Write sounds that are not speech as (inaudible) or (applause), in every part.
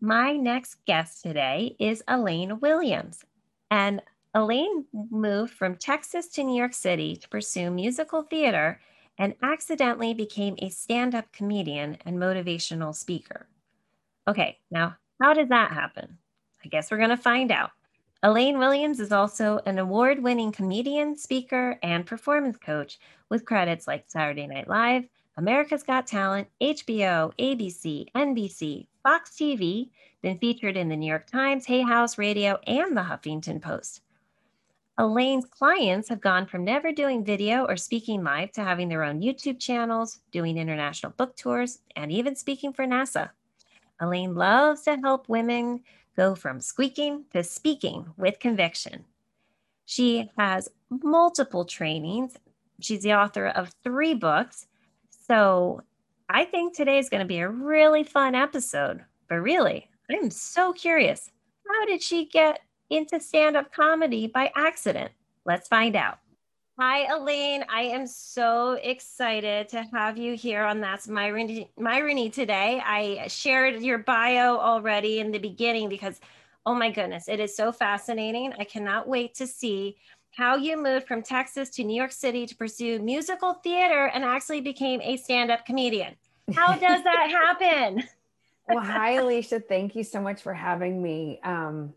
My next guest today is Elaine Williams. And Elaine moved from Texas to New York City to pursue musical theater and accidentally became a stand up comedian and motivational speaker. Okay, now, how did that happen? I guess we're going to find out. Elaine Williams is also an award winning comedian, speaker, and performance coach with credits like Saturday Night Live, America's Got Talent, HBO, ABC, NBC, Fox TV, been featured in the New York Times, Hay House Radio, and the Huffington Post. Elaine's clients have gone from never doing video or speaking live to having their own YouTube channels, doing international book tours, and even speaking for NASA. Elaine loves to help women go from squeaking to speaking with conviction. She has multiple trainings. She's the author of three books so I think today is going to be a really fun episode. But really, I'm so curious. How did she get into stand up comedy by accident? Let's find out. Hi, Elaine. I am so excited to have you here on That's My Myrony today. I shared your bio already in the beginning because, oh my goodness, it is so fascinating. I cannot wait to see how you moved from Texas to New York City to pursue musical theater and actually became a stand up comedian. How does that (laughs) happen? well, hi, Alicia. Thank you so much for having me. Um,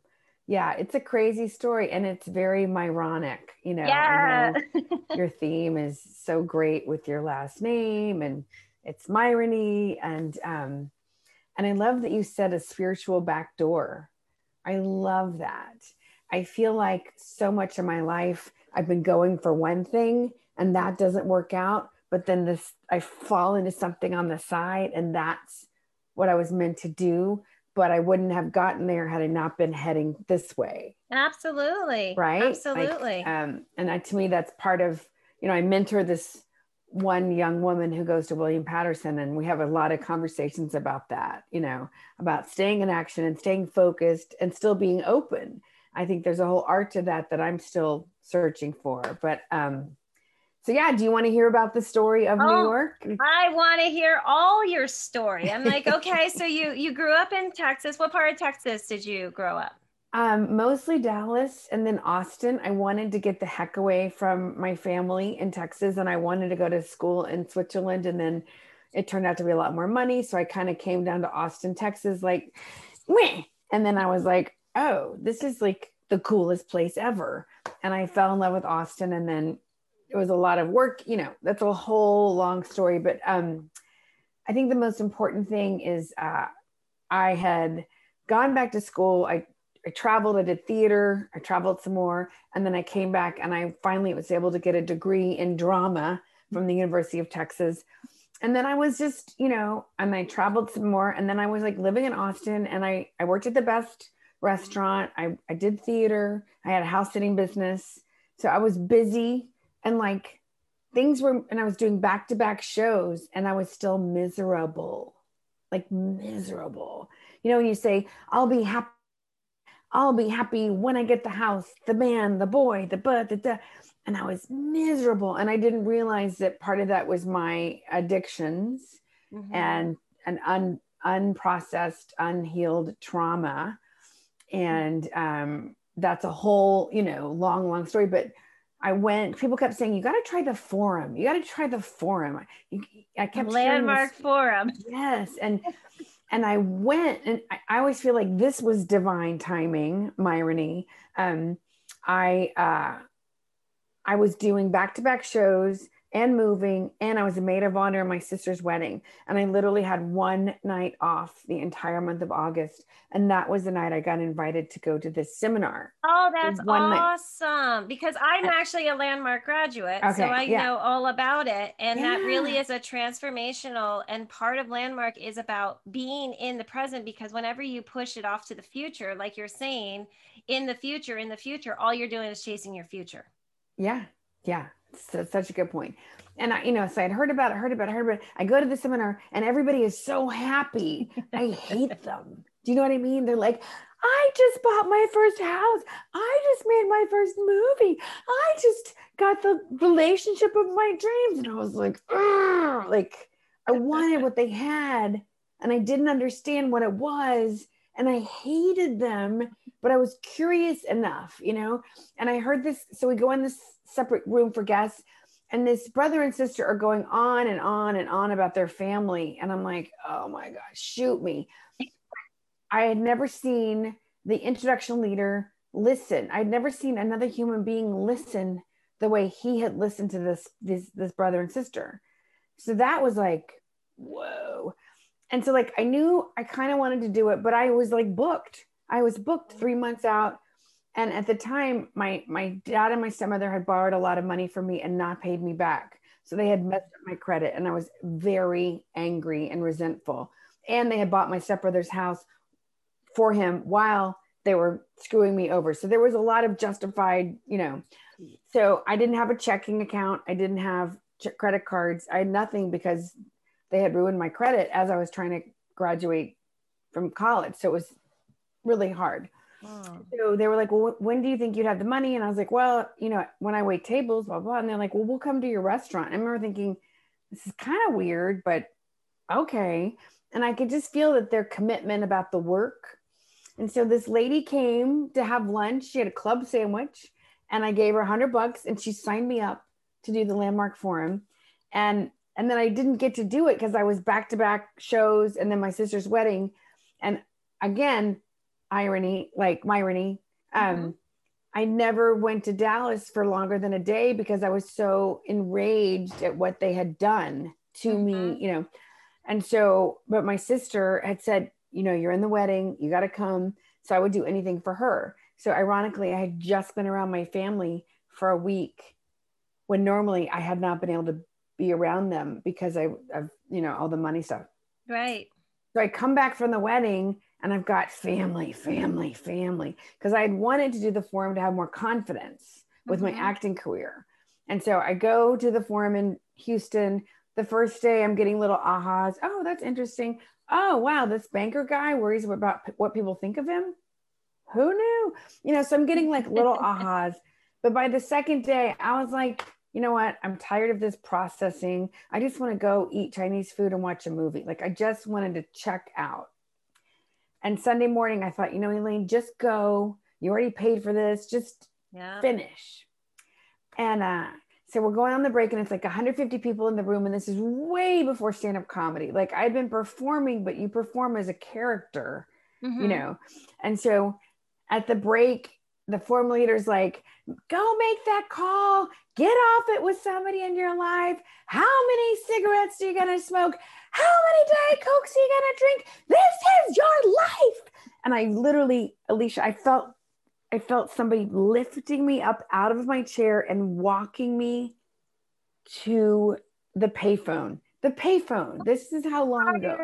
yeah, it's a crazy story and it's very Myronic. You know, yeah. know (laughs) your theme is so great with your last name and it's Myrony. And, um, and I love that you said a spiritual back door. I love that I feel like so much of my life I've been going for one thing and that doesn't work out. But then this, I fall into something on the side and that's what I was meant to do. But I wouldn't have gotten there had I not been heading this way. Absolutely. Right. Absolutely. Like, um, and I, to me, that's part of, you know, I mentor this one young woman who goes to William Paterson, and we have a lot of conversations about that, you know, about staying in action and staying focused and still being open I think there's a whole art to that that I'm still searching for. But um, so yeah, do you want to hear about the story of oh, New York? I want to hear all your story. I'm like, (laughs) okay, so you you grew up in Texas. What part of Texas did you grow up? Um, mostly Dallas and then Austin. I wanted to get the heck away from my family in Texas and I wanted to go to school in Switzerland and then it turned out to be a lot more money. So I kind of came down to Austin, Texas, like, Meh. and then I was like, oh, this is like the coolest place ever. And I fell in love with Austin and then it was a lot of work, you know, that's a whole long story. But um, I think the most important thing is uh, I had gone back to school. I, I traveled, I did theater, I traveled some more, and then I came back and I finally was able to get a degree in drama from the University of Texas. And then I was just, you know, and I traveled some more. And then I was like living in Austin and I, I worked at the best restaurant. I, I did theater. I had a house sitting business. So I was busy and like things were, and I was doing back to back shows and I was still miserable, like miserable. You know, when you say, I'll be happy, I'll be happy when I get the house, the man, the boy, the but, the, the, and I was miserable. And I didn't realize that part of that was my addictions mm-hmm. and an un, unprocessed, unhealed trauma and um, that's a whole you know long long story but i went people kept saying you got to try the forum. You got to try the forum. You, i kept landmark forum. Yes and and I went, and I, I, always feel like this was divine timing, Myrony. Um, I uh, I was doing back to back shows and moving, and I was a maid of honor at my sister's wedding. And I literally had one night off the entire month of August. And that was the night I got invited to go to this seminar. Oh, that's awesome. Night. Because I'm uh, actually a landmark graduate. Okay, so I yeah. know all about it. And yeah. that really is a transformational and part of landmark is about being in the present because whenever you push it off to the future, like you're saying, in the future, in the future, all you're doing is chasing your future. Yeah. Yeah. So, such a good point. And I, you know, so I'd heard about it, heard about it, heard about it. I go to the seminar and everybody is so happy. I hate (laughs) them. Do you know what I mean? They're like, I just bought my first house. I just made my first movie. I just got the relationship of my dreams. And I was like, like I wanted what they had and I didn't understand what it was. And I hated them, but I was curious enough, you know? And I heard this. So we go in this separate room for guests and this brother and sister are going on and on and on about their family and i'm like oh my gosh shoot me i had never seen the introduction leader listen i'd never seen another human being listen the way he had listened to this this this brother and sister so that was like whoa and so like i knew i kind of wanted to do it but i was like booked. I was booked three months out. And at the time my my dad and my stepmother had borrowed a lot of money from me and not paid me back. So they had messed up my credit and i was very angry and resentful. And they had bought my stepbrother's house for him while they were screwing me over. So there was a lot of justified you know. So i didn't have a checking account. I didn't have credit cards. I had nothing because they had ruined my credit as i was trying to graduate from college so it was really hard Oh. So they were like, well, when do you think you'd have the money? And I was like, well, you know, when I wait tables, blah, blah. And they're like, well, we'll come to your restaurant. I remember thinking, this is kind of weird, but okay. And I could just feel that their commitment about the work. And so this lady came to have lunch. She had a club sandwich and I gave her a hundred bucks and she signed me up to do the landmark forum. And and then I didn't get to do it because I was back to back shows and then my sister's wedding. And again, irony, like Myrony. Um, mm-hmm. I never went to Dallas for longer than a day because I was so enraged at what they had done to mm-hmm. me, you know. And so, but my sister had said, you know, you're in the wedding, you got to come. So I would do anything for her. So ironically, I had just been around my family for a week when normally I had not been able to be around them because I, of, you know, all the money stuff. Right. So I come back from the wedding and I've got family, family, family, because I had wanted to do the forum to have more confidence with mm-hmm. my acting career. And so I go to the forum in Houston. The first day, I'm getting little ahas. Oh, that's interesting. Oh, wow, this banker guy worries about what people think of him. Who knew? You know, so I'm getting like little (laughs) ahas. But by the second day, I was like, you know what? I'm tired of this processing. I just want to go eat Chinese food and watch a movie. Like, I just wanted to check out. And Sunday morning, I thought, you know, Elaine, just go. You already paid for this. Just yeah. finish. And uh, so we're going on the break, and it's like 150 people in the room. And this is way before stand up comedy. Like I've been performing, but you perform as a character, mm-hmm. you know. And so at the break, the forum leader's like, go make that call, get off it with somebody in your life. How many cigarettes are you gonna smoke? How many Diet Cokes are you gonna drink? This is your life. And I literally, Alicia, I felt I felt somebody lifting me up out of my chair and walking me to the payphone. The payphone. This is how long ago.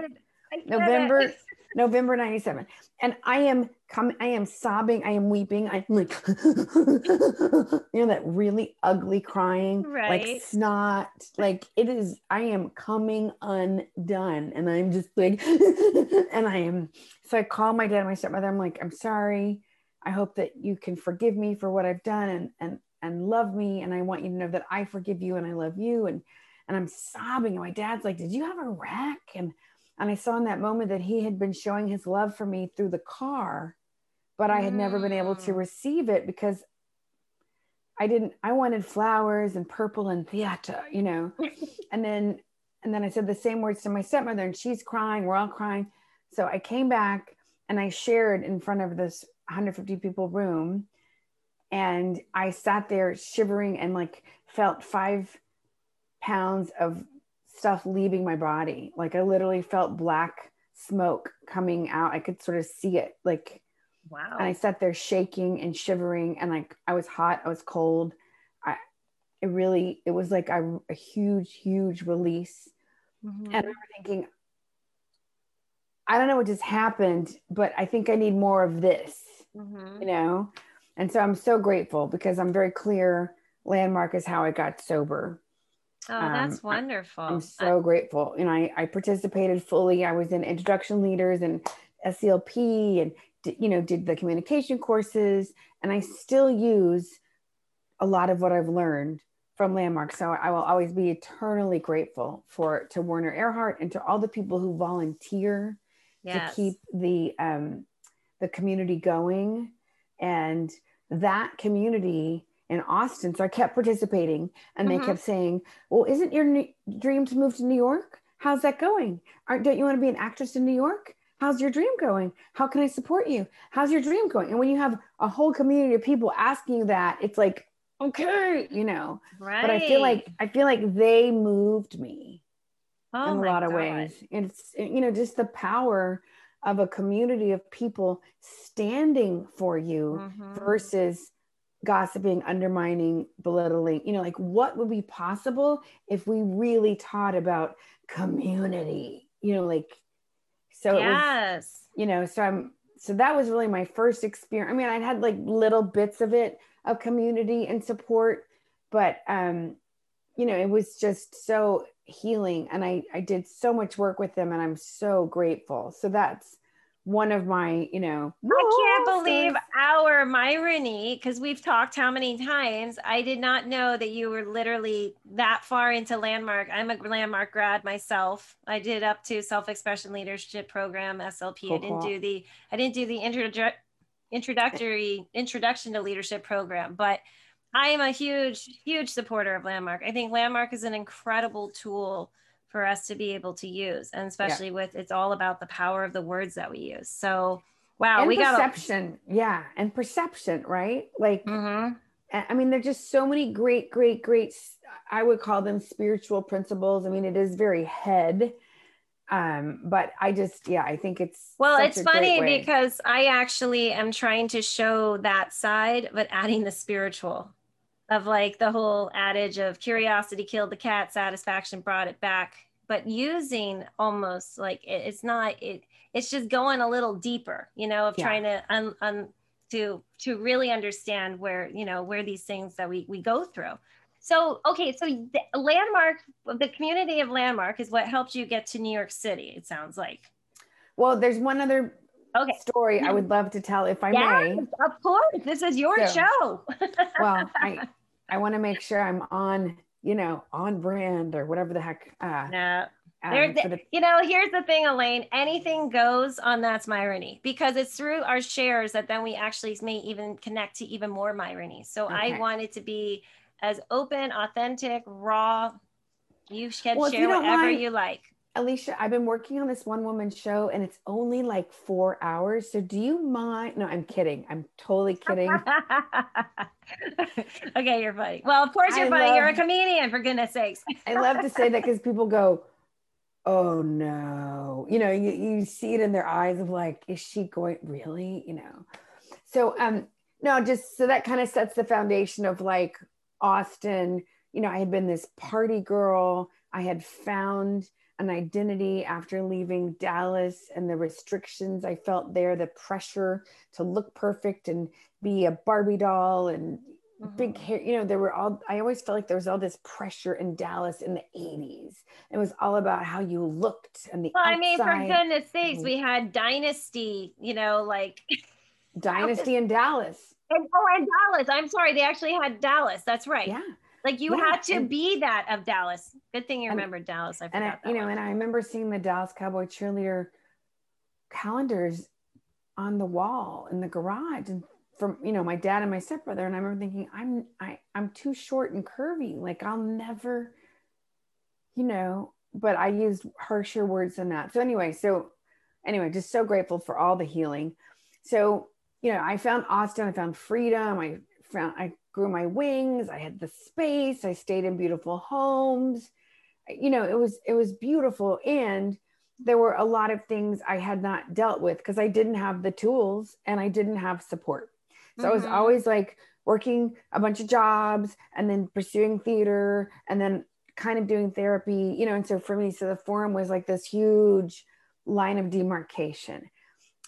November (laughs) November 97. And I am coming, I am sobbing, I am weeping. I'm like, (laughs) you know, that really ugly crying, right. like snot. Like it is, I am coming undone. And I'm just like, (laughs) and I am. So I call my dad and my stepmother. I'm like, I'm sorry. I hope that you can forgive me for what I've done and and and love me. And I want you to know that I forgive you and I love you. And and I'm sobbing. And my dad's like, Did you have a wreck? And and I saw in that moment that he had been showing his love for me through the car, but I had mm. never been able to mm. receive it because I didn't, I wanted flowers and purple and theater, you know. (laughs) and then, and then I said the same words to my stepmother and she's crying, we're all crying. So I came back and I shared in front of this 150 people room and I sat there shivering and like felt five pounds of stuff leaving my body. Like I literally felt black smoke coming out. I could sort of see it. Like, wow. And I sat there shaking and shivering, and like I was hot, I was cold. I, it really, it was like a, a huge, huge release. Mm-hmm. And I remember thinking, I don't know what just happened, but I think I need more of this, mm-hmm. you know? And so I'm so grateful because I'm very clear landmark is how I got sober. Oh, that's um, wonderful. I'm so I, grateful. You know, I, I participated fully. I was in introduction leaders and SELP and, you know, did the communication courses. And I still use a lot of what I've learned from Landmark. So I will always be eternally grateful for to Werner Erhard and to all the people who volunteer yes. to keep the um, the community going. And that community in Austin. So I kept participating and they mm-hmm. kept saying, Well, isn't your new dream to move to New York? How's that going? Aren't, don't you want to be an actress in New York? How's your dream going? How can I support you? How's your dream going? And when you have a whole community of people asking you that, it's like, okay, you know. Right. But I feel like I feel like they moved me oh in a lot God. of ways. It's you know, just the power of a community of people standing for you mm-hmm. versus gossiping, undermining, belittling, you know, like what would be possible if we really taught about community, you know, like, so yes, was, you know, so I'm, so that was really my first experience. I mean, I'd had like little bits of it of community and support, but, um, you know, it was just so healing and I, I did so much work with them and I'm so grateful. So that's, one of my, you know, believe our Myrony, because we've talked how many times. I did not know that you were literally that far into Landmark. I'm a Landmark grad myself. I did up to self-expression leadership program, SLP. Cool, I didn't cool. do the I didn't do the intro, introductory introduction to leadership program, but I am a huge, huge supporter of Landmark. I think Landmark is an incredible tool for us to be able to use and especially yeah. with it's all about the power of the words that we use so wow and we got perception. Yeah and perception right? Like mm-hmm. i mean there's just so many great great great i would call them spiritual principles. I mean it is very head um but i just yeah i think it's well it's funny because i actually am trying to show that side but adding the spiritual of like the whole adage of curiosity killed the cat satisfaction brought it back. But using almost like it, it's not it it's just going a little deeper you know of yeah. trying to un, un, to to really understand where you know where these things that we we go through so okay so the landmark the community of landmark is what helped you get to new york city it sounds like well there's one other okay. story I would love to tell if I yes, may. Of course. This is your so, show. well, I (laughs) I want to make sure I'm on, you know, on brand or whatever the heck. Uh, no. Um, the, you know, here's the thing, Elaine. Anything goes on That's Myrony because it's through our shares that then we actually may even connect to even more Myrony. So okay. I want it to be as open, authentic, raw. You can well, share you whatever mind, you like. Alicia, I've been working on this one woman show and it's only like four hours. So do you mind? No, I'm kidding. I'm totally kidding. (laughs) okay, you're funny. Well, of course you're I funny. Love, you're a comedian, for goodness sakes. I love to say that because people go, oh no. You know, you, you see it in their eyes of like, is she going really? You know. So um no, just so that kind of sets the foundation of like Austin. You know, I had been this party girl. I had found an identity after leaving Dallas and the restrictions I felt there, the pressure to look perfect and be a Barbie doll and mm-hmm. big hair. You know, there were all, I always felt like there was all this pressure in Dallas in the 80s. It was all about how you looked and the. Well. I mean, for goodness sakes, we had Dynasty, you know, like. (laughs) Dynasty in Dallas. And, oh, and Dallas. I'm sorry. They actually had Dallas. That's right. Yeah. Like you yeah, had to and, be that of Dallas. Good thing you remember Dallas. I forgot and I, you know, one. and I remember seeing the Dallas Cowboy cheerleader calendars on the wall in the garage, and from you know my dad and my stepbrother, and I remember thinking, I'm I I'm too short and curvy. Like I'll never, you know. But I used harsher words than that. So anyway, so anyway, just so grateful for all the healing. So, you know, I found Austin, I found freedom, I found, I grew my wings, I had the space, I stayed in beautiful homes. You know, it was, it was beautiful. And there were a lot of things I had not dealt with because I didn't have the tools and I didn't have support. So mm-hmm. I was mm-hmm. always like working a bunch of jobs and then pursuing theater and then kind of doing therapy, you know. And so for me, so the forum was like this huge line of demarcation.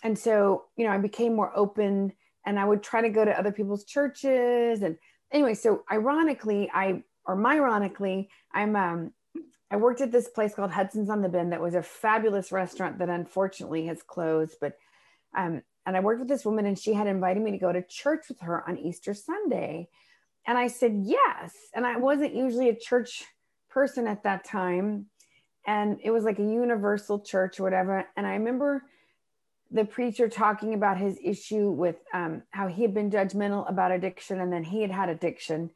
And so, you know, I became more open and I would try to go to other people's churches. And anyway, so ironically, I, or myronically, I'm, um, I worked at this place called Hudson's on the Bend that was a fabulous restaurant that unfortunately has closed. But, um, and I worked with this woman and she had invited me to go to church with her on Easter Sunday. And I said yes. And I wasn't usually a church person at that time. And it was like a universal church or whatever. And I remember the preacher talking about his issue with um, how he had been judgmental about addiction and then he had had addiction.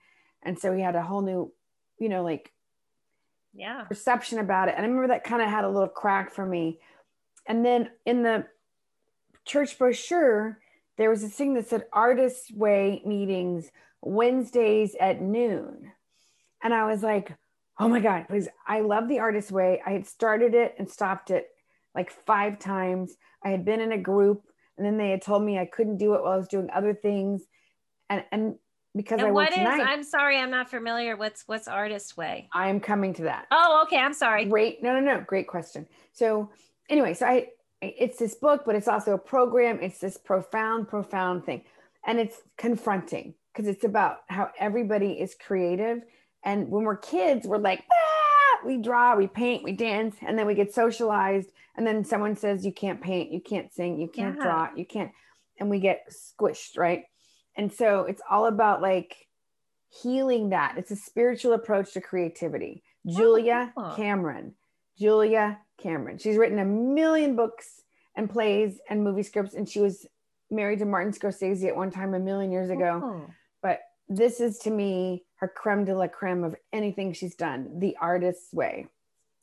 And so he had a whole new, you know, like yeah perception about it and i remember that kind of had a little crack for me and then in the church brochure there was a thing that said artist way meetings wednesdays at noon and i was like oh my god please i love the artist way i had started it and stopped it like five times i had been in a group and then they had told me i couldn't do it while i was doing other things and and because and I what is, tonight. I'm sorry, I'm not familiar. What's what's artist way? I am coming to that. Oh, okay. I'm sorry. Great. No, no, no. Great question. So anyway, so I it's this book, but it's also a program. It's this profound, profound thing. And it's confronting because it's about how everybody is creative. And when we're kids, we're like, ah! we draw, we paint, we dance, and then we get socialized. And then someone says, you can't paint, you can't sing, you can't yeah. draw, you can't, and we get squished, right? And so it's all about like healing that. It's a spiritual approach to creativity. Julia oh. Cameron. Julia Cameron. She's written a million books and plays and movie scripts, and she was married to Martin Scorsese at one time a million years ago. Oh. But this is to me her creme de la creme of anything she's done, the artist's way.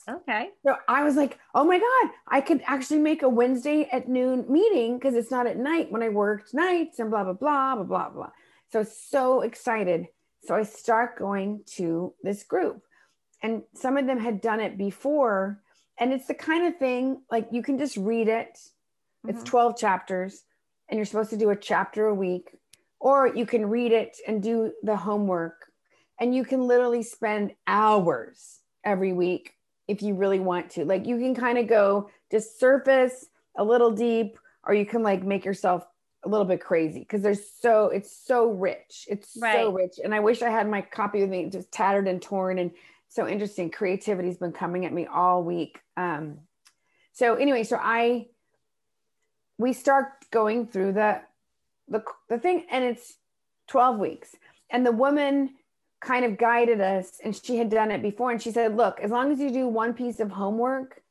Okay. So I was like, oh my God, I could actually make a Wednesday at noon meeting because it's not at night when I worked nights and blah, blah, blah, blah, blah, blah. So so excited. So I start going to this group. And some of them had done it before. And it's the kind of thing like you can just read it. Mm-hmm. It's 12 chapters, and you're supposed to do a chapter a week. Or you can read it and do the homework. And you can literally spend hours every week if you really want to. Like you can kind of go just surface a little deep, or you can like make yourself a little bit crazy because there's so it's so rich. It's right. so rich. And I wish I had my copy with me just tattered and torn and so interesting. Creativity's been coming at me all week. Um, so anyway, so I we start going through the the the thing and it's 12 weeks. And the woman kind of guided us and she had done it before and she said look as long as you do one piece of homework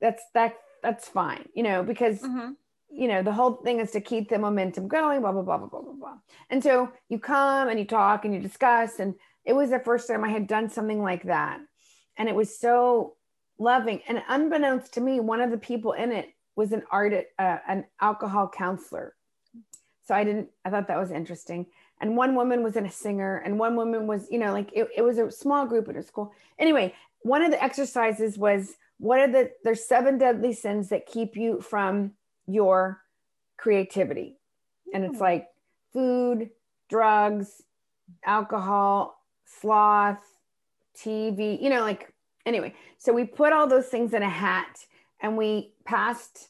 that's that that's fine you know because mm-hmm. you know the whole thing is to keep the momentum going blah blah blah blah blah blah blah and so you come and you talk and you discuss and it was the first time i had done something like that. And it was so loving and unbeknownst to me one of the people in it was an art uh, an alcohol counselor. So i didn't i thought that was interesting. And one woman was in a singer and one woman was you know like it, it was a small group at a school. Anyway one of the exercises was what are the there's seven deadly sins that keep you from your creativity. And it's hmm. like food drugs alcohol sloth tv you know like anyway so we put all those things in a hat and we passed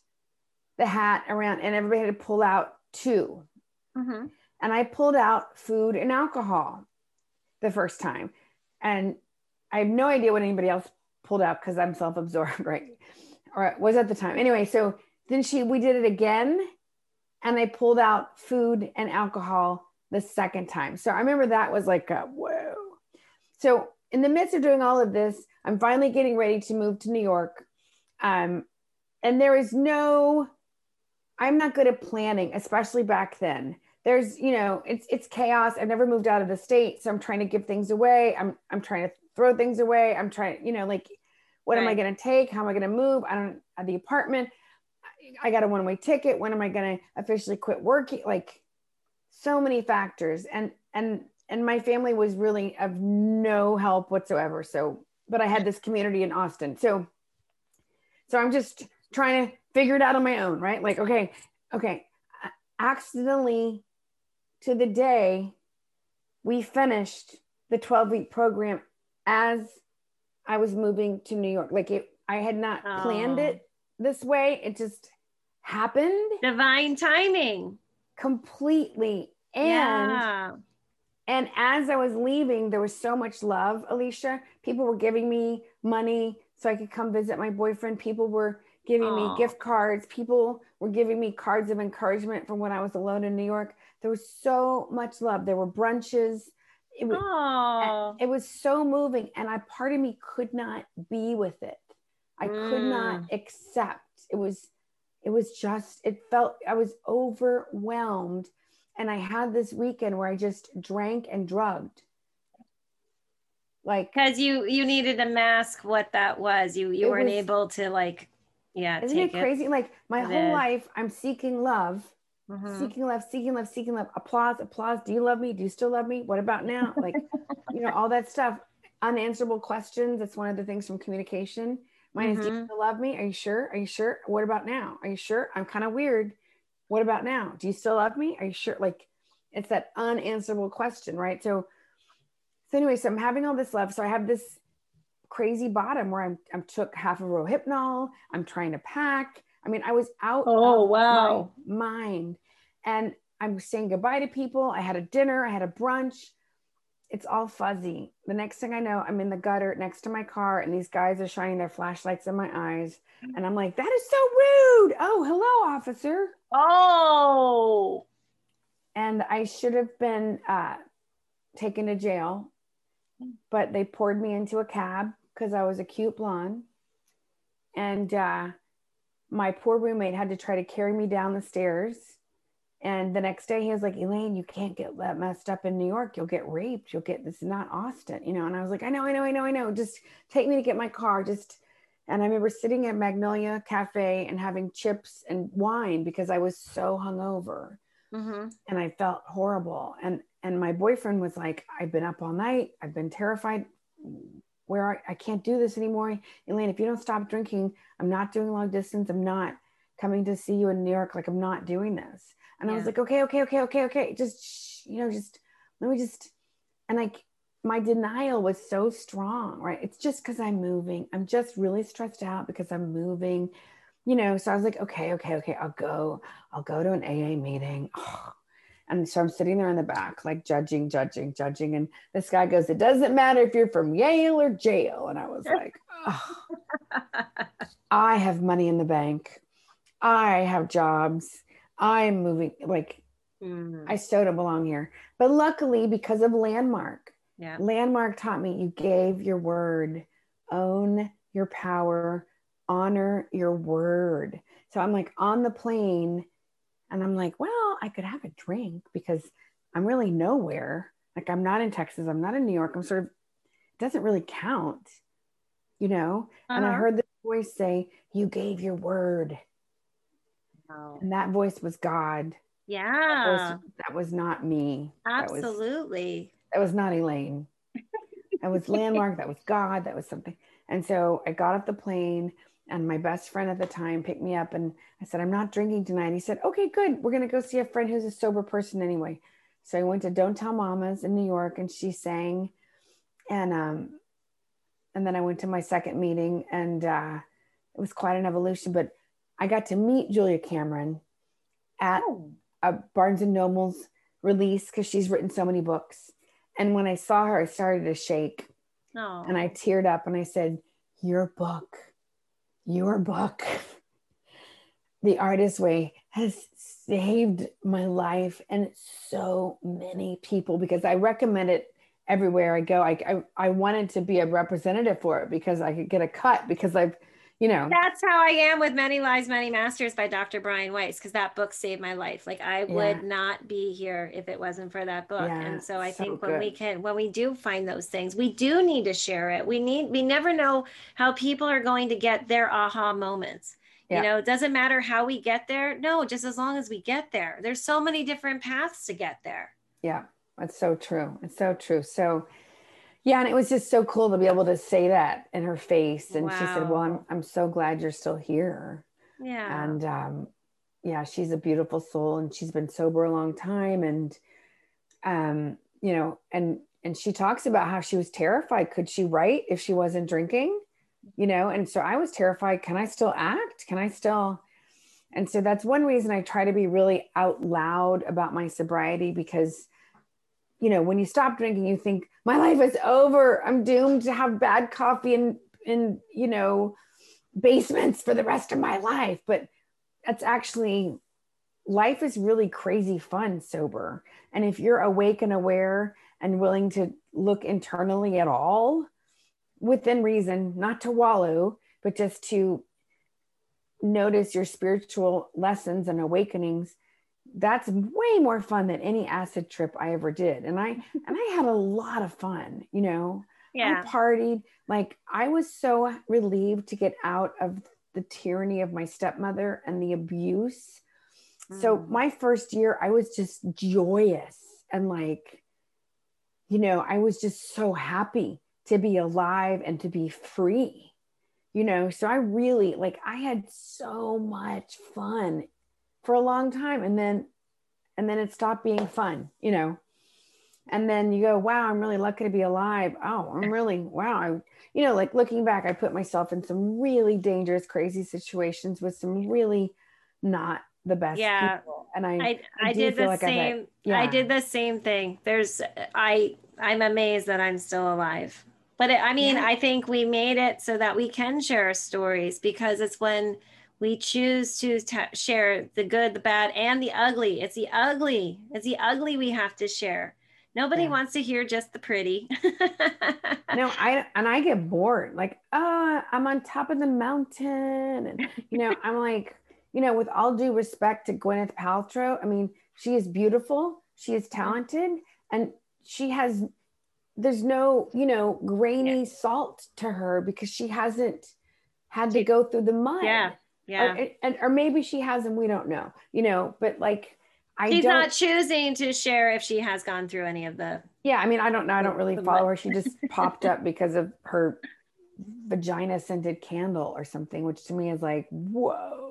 the hat around and everybody had to pull out 2 mm-hmm and I pulled out food and alcohol the first time. And I have no idea what anybody else pulled out because I'm self absorbed, (laughs) right? Or was at the time. Anyway, so then she, we did it again and I pulled out food and alcohol the second time. So I remember that was like, a. So in the midst of doing all of this, I'm finally getting ready to move to New York. Um, and there is no, I'm not good at planning, especially back then there's you know it's it's chaos i've never moved out of the state so i'm trying to give things away i'm i'm trying to throw things away i'm trying you know like what right. am i going to take how am i going to move i don't have the apartment I got a one way ticket. When am I going to officially quit working? Like so many factors. And, and, and my family was really of no help whatsoever. So, but I had this community in Austin. So, so I'm just trying to figure it out on my own, right? Like, okay, okay, accidentally to the day we finished the 12 week program as I was moving to New York. Like it, I had not oh. planned it this way. It just happened. Divine timing. Completely. And yeah. And as I was leaving, there was so much love, Alicia. People were giving me money so I could come visit my boyfriend. People were giving Aww. me gift cards. People were giving me cards of encouragement from when I was alone in New York. There was so much love. There were brunches. It was, it was so moving. And I part of me could not be with it. I mm. could not mm. accept. It was, it was just, it felt I was overwhelmed. And I had this weekend where I just drank and drugged. Like because you you needed to mask what that was. You you weren't was, able to like yeah isn't it crazy? It. like my whole life i'm seeking love mm-hmm. seeking love seeking love seeking love. Applause applause. Do you love me? Do you still love me? What about now? (laughs) Like you know all that stuff. Unanswerable questions. That's one of the things from communication. Mine mm-hmm. is do you still love me. Are you sure? Are you sure? What about now? Are you sure? I'm kind of weird what about now do you still love me are you sure like it's that unanswerable question right so so anyway so i'm having all this love so i have this crazy bottom where I'm, I'm took half of Rohypnol. I'm trying to pack. I mean, I was out oh, wow. mind and I'm saying goodbye to people. I had a dinner, I had a brunch. It's all fuzzy. The next thing I know, I'm in the gutter next to my car, and these guys are shining their flashlights in my eyes. And I'm like, that is so rude. Oh, hello, officer. Oh. And I should have been uh, taken to jail, but they poured me into a cab because I was a cute blonde. And uh, my poor roommate had to try to carry me down the stairs. And the next day he was like, Elaine, you can't get that messed up in New York. You'll get raped. You'll get this is not Austin, you know. And I was like, I know, I know, I know, I know. Just take me to get my car. Just and I remember sitting at Magnolia Cafe and having chips and wine because I was so hungover. Mm-hmm. And I felt horrible. And and my boyfriend was like, I've been up all night. I've been terrified where I, I can't do this anymore. Elaine, if you don't stop drinking, I'm not doing long distance. I'm not coming to see you in New York. Like I'm not doing this. And yeah. I was like, okay, okay, okay, okay, okay. Just, you know, just let me just, and like my denial was so strong, right? It's just because I'm moving. I'm just really stressed out because I'm moving, you know. So I was like, okay, okay, okay, I'll go. I'll go to an AA meeting. Oh, (sighs) and so I'm sitting there in the back, like judging, judging, judging. And this guy goes, It doesn't matter if you're from Yale or jail. And I was (laughs) like, oh, I have money in the bank. I have jobs. I'm moving. Like, mm-hmm. I still don't belong here. But luckily, because of Landmark, yeah. Landmark taught me you gave your word, own your power, honor your word. So I'm like on the plane and I'm like, well, I could have a drink because I'm really nowhere. Like I'm not in Texas, I'm not in New York. I'm sort of it doesn't really count, you know? Uh-huh. And I uh-huh. heard the voice say, You gave your word. Wow. And that voice was God. Yeah. That was, that was not me. Absolutely. That was, that was not Elaine. that was (laughs) landmark. That was God. That was something. And so I got off the plane and my best friend at the time picked me up and I said, I'm not drinking tonight. He said, Okay, good. We're going to go see a friend who's a sober person anyway. So I went to Don't Tell Mamas in New York and she sang. And, um, and then I went to my second meeting and uh, it was quite an evolution. But I got to meet Julia Cameron at oh. a Barnes and Noble's release because she's written so many books. And when I saw her, I started to shake oh. and I teared up and I said, Your book your book, (laughs) The Artist Way, has saved my life and so many people because I recommend it everywhere I go. I, I, I wanted to be a representative for it because I could get a cut because I've you know that's how i am with many lives many masters by dr brian weiss because that book saved my life like i yeah. would not be here if it wasn't for that book yeah, and so i so think when good. we can when we do find those things we do need to share it we need we never know how people are going to get their aha moments Yeah. You know, it doesn't matter how we get there. No, just as long as we get there. There's so many different paths to get there. Yeah, that's so true. It's so true. So, yeah, and it was just so cool to be able to say that in her face. And wow. she said, "Well, I'm I'm so glad you're still here." Yeah. And um, yeah, she's a beautiful soul, and she's been sober a long time, and um, you know, and and she talks about how she was terrified. Could she write if she wasn't drinking? You know, and so I was terrified. Can I still act? Can I still? And so that's one reason I try to be really out loud about my sobriety because, you know, when you stop drinking, you think my life is over. I'm doomed to have bad coffee in in you know basements for the rest of my life. But that's actually life is really crazy fun sober. And if you're awake and aware and willing to look internally at all within reason, not to wallow, but just to notice your spiritual lessons and awakenings that's way more fun than any acid trip I ever did. And I (laughs) and I had a lot of fun, you know. Yeah. I partied like I was so relieved to get out of the tyranny of my stepmother and the abuse. Mm. So my first year I was just joyous and like you know, I was just so happy to be alive and to be free. You know, so I really like I had so much fun for a long time and then and then it stopped being fun, you know. And then you go, wow, I'm really lucky to be alive. Oh, I'm really wow. I, you know, like looking back, I put myself in some really dangerous, crazy situations with some really not the best yeah people. and i i, I, I did the like same I, yeah. I did the same thing there's i i'm amazed that i'm still alive but it, i mean yeah. i think we made it so that we can share our stories because it's when we choose to t- share the good the bad and the ugly. It's the ugly. It's the ugly we have to share. Nobody yeah. wants to hear just the pretty. (laughs) No i and i get bored. Like oh i'm on top of the mountain. And you know i'm like you know, with all due respect to Gwyneth Paltrow, I mean, she is beautiful, she is mm-hmm. talented, and she has there's no, you know, grainy yeah. salt to her because she hasn't had to go through the mud. Yeah. Yeah. Or, and, or maybe she has and we don't know, you know, but like I She's not choosing to share if she has gone through any of the Yeah, I mean, I don't know. I don't really follow her. She just (laughs) popped up because of her vagina scented candle or something, which to me is like, whoa.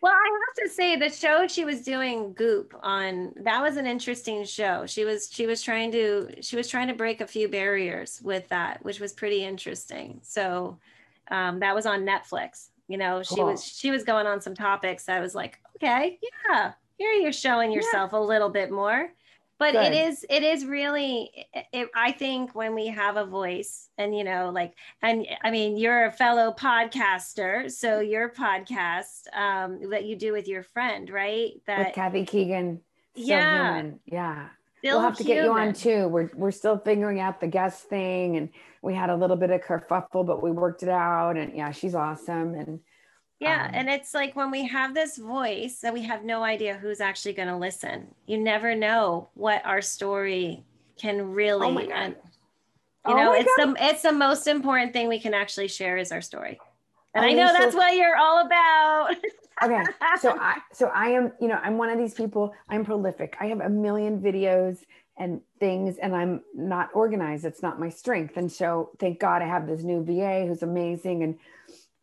Well, I have to say the show she was doing Goop on that was an interesting show. She was she was trying to she was trying to break a few barriers with that, which was pretty interesting. So um, that was on Netflix. You know, she cool. was she was going on some topics i was like, okay, yeah, here you're showing yourself yeah. a little bit more but Good. it is it is really it, i think when we have a voice and you know like and i mean you're a fellow podcaster so your podcast um, that you do with your friend right that with kathy keegan yeah human. yeah we'll have to human. get you on too. We're we're still figuring out the guest thing, and we had a little bit of kerfuffle, but we worked it out. And yeah, she's awesome. And yeah. Um, and it's like when we have this voice that we have no idea who's actually going to listen. You never know what our story can really. Oh my God. And, you oh know, it's God. the it's the most important thing we can actually share is our story. And I know that's what you're all about. (laughs) okay. So I so I am, you know, I'm one of these people, I'm prolific. I have a million videos and things and I'm not organized. It's not my strength. And so thank God I have this new VA who's amazing and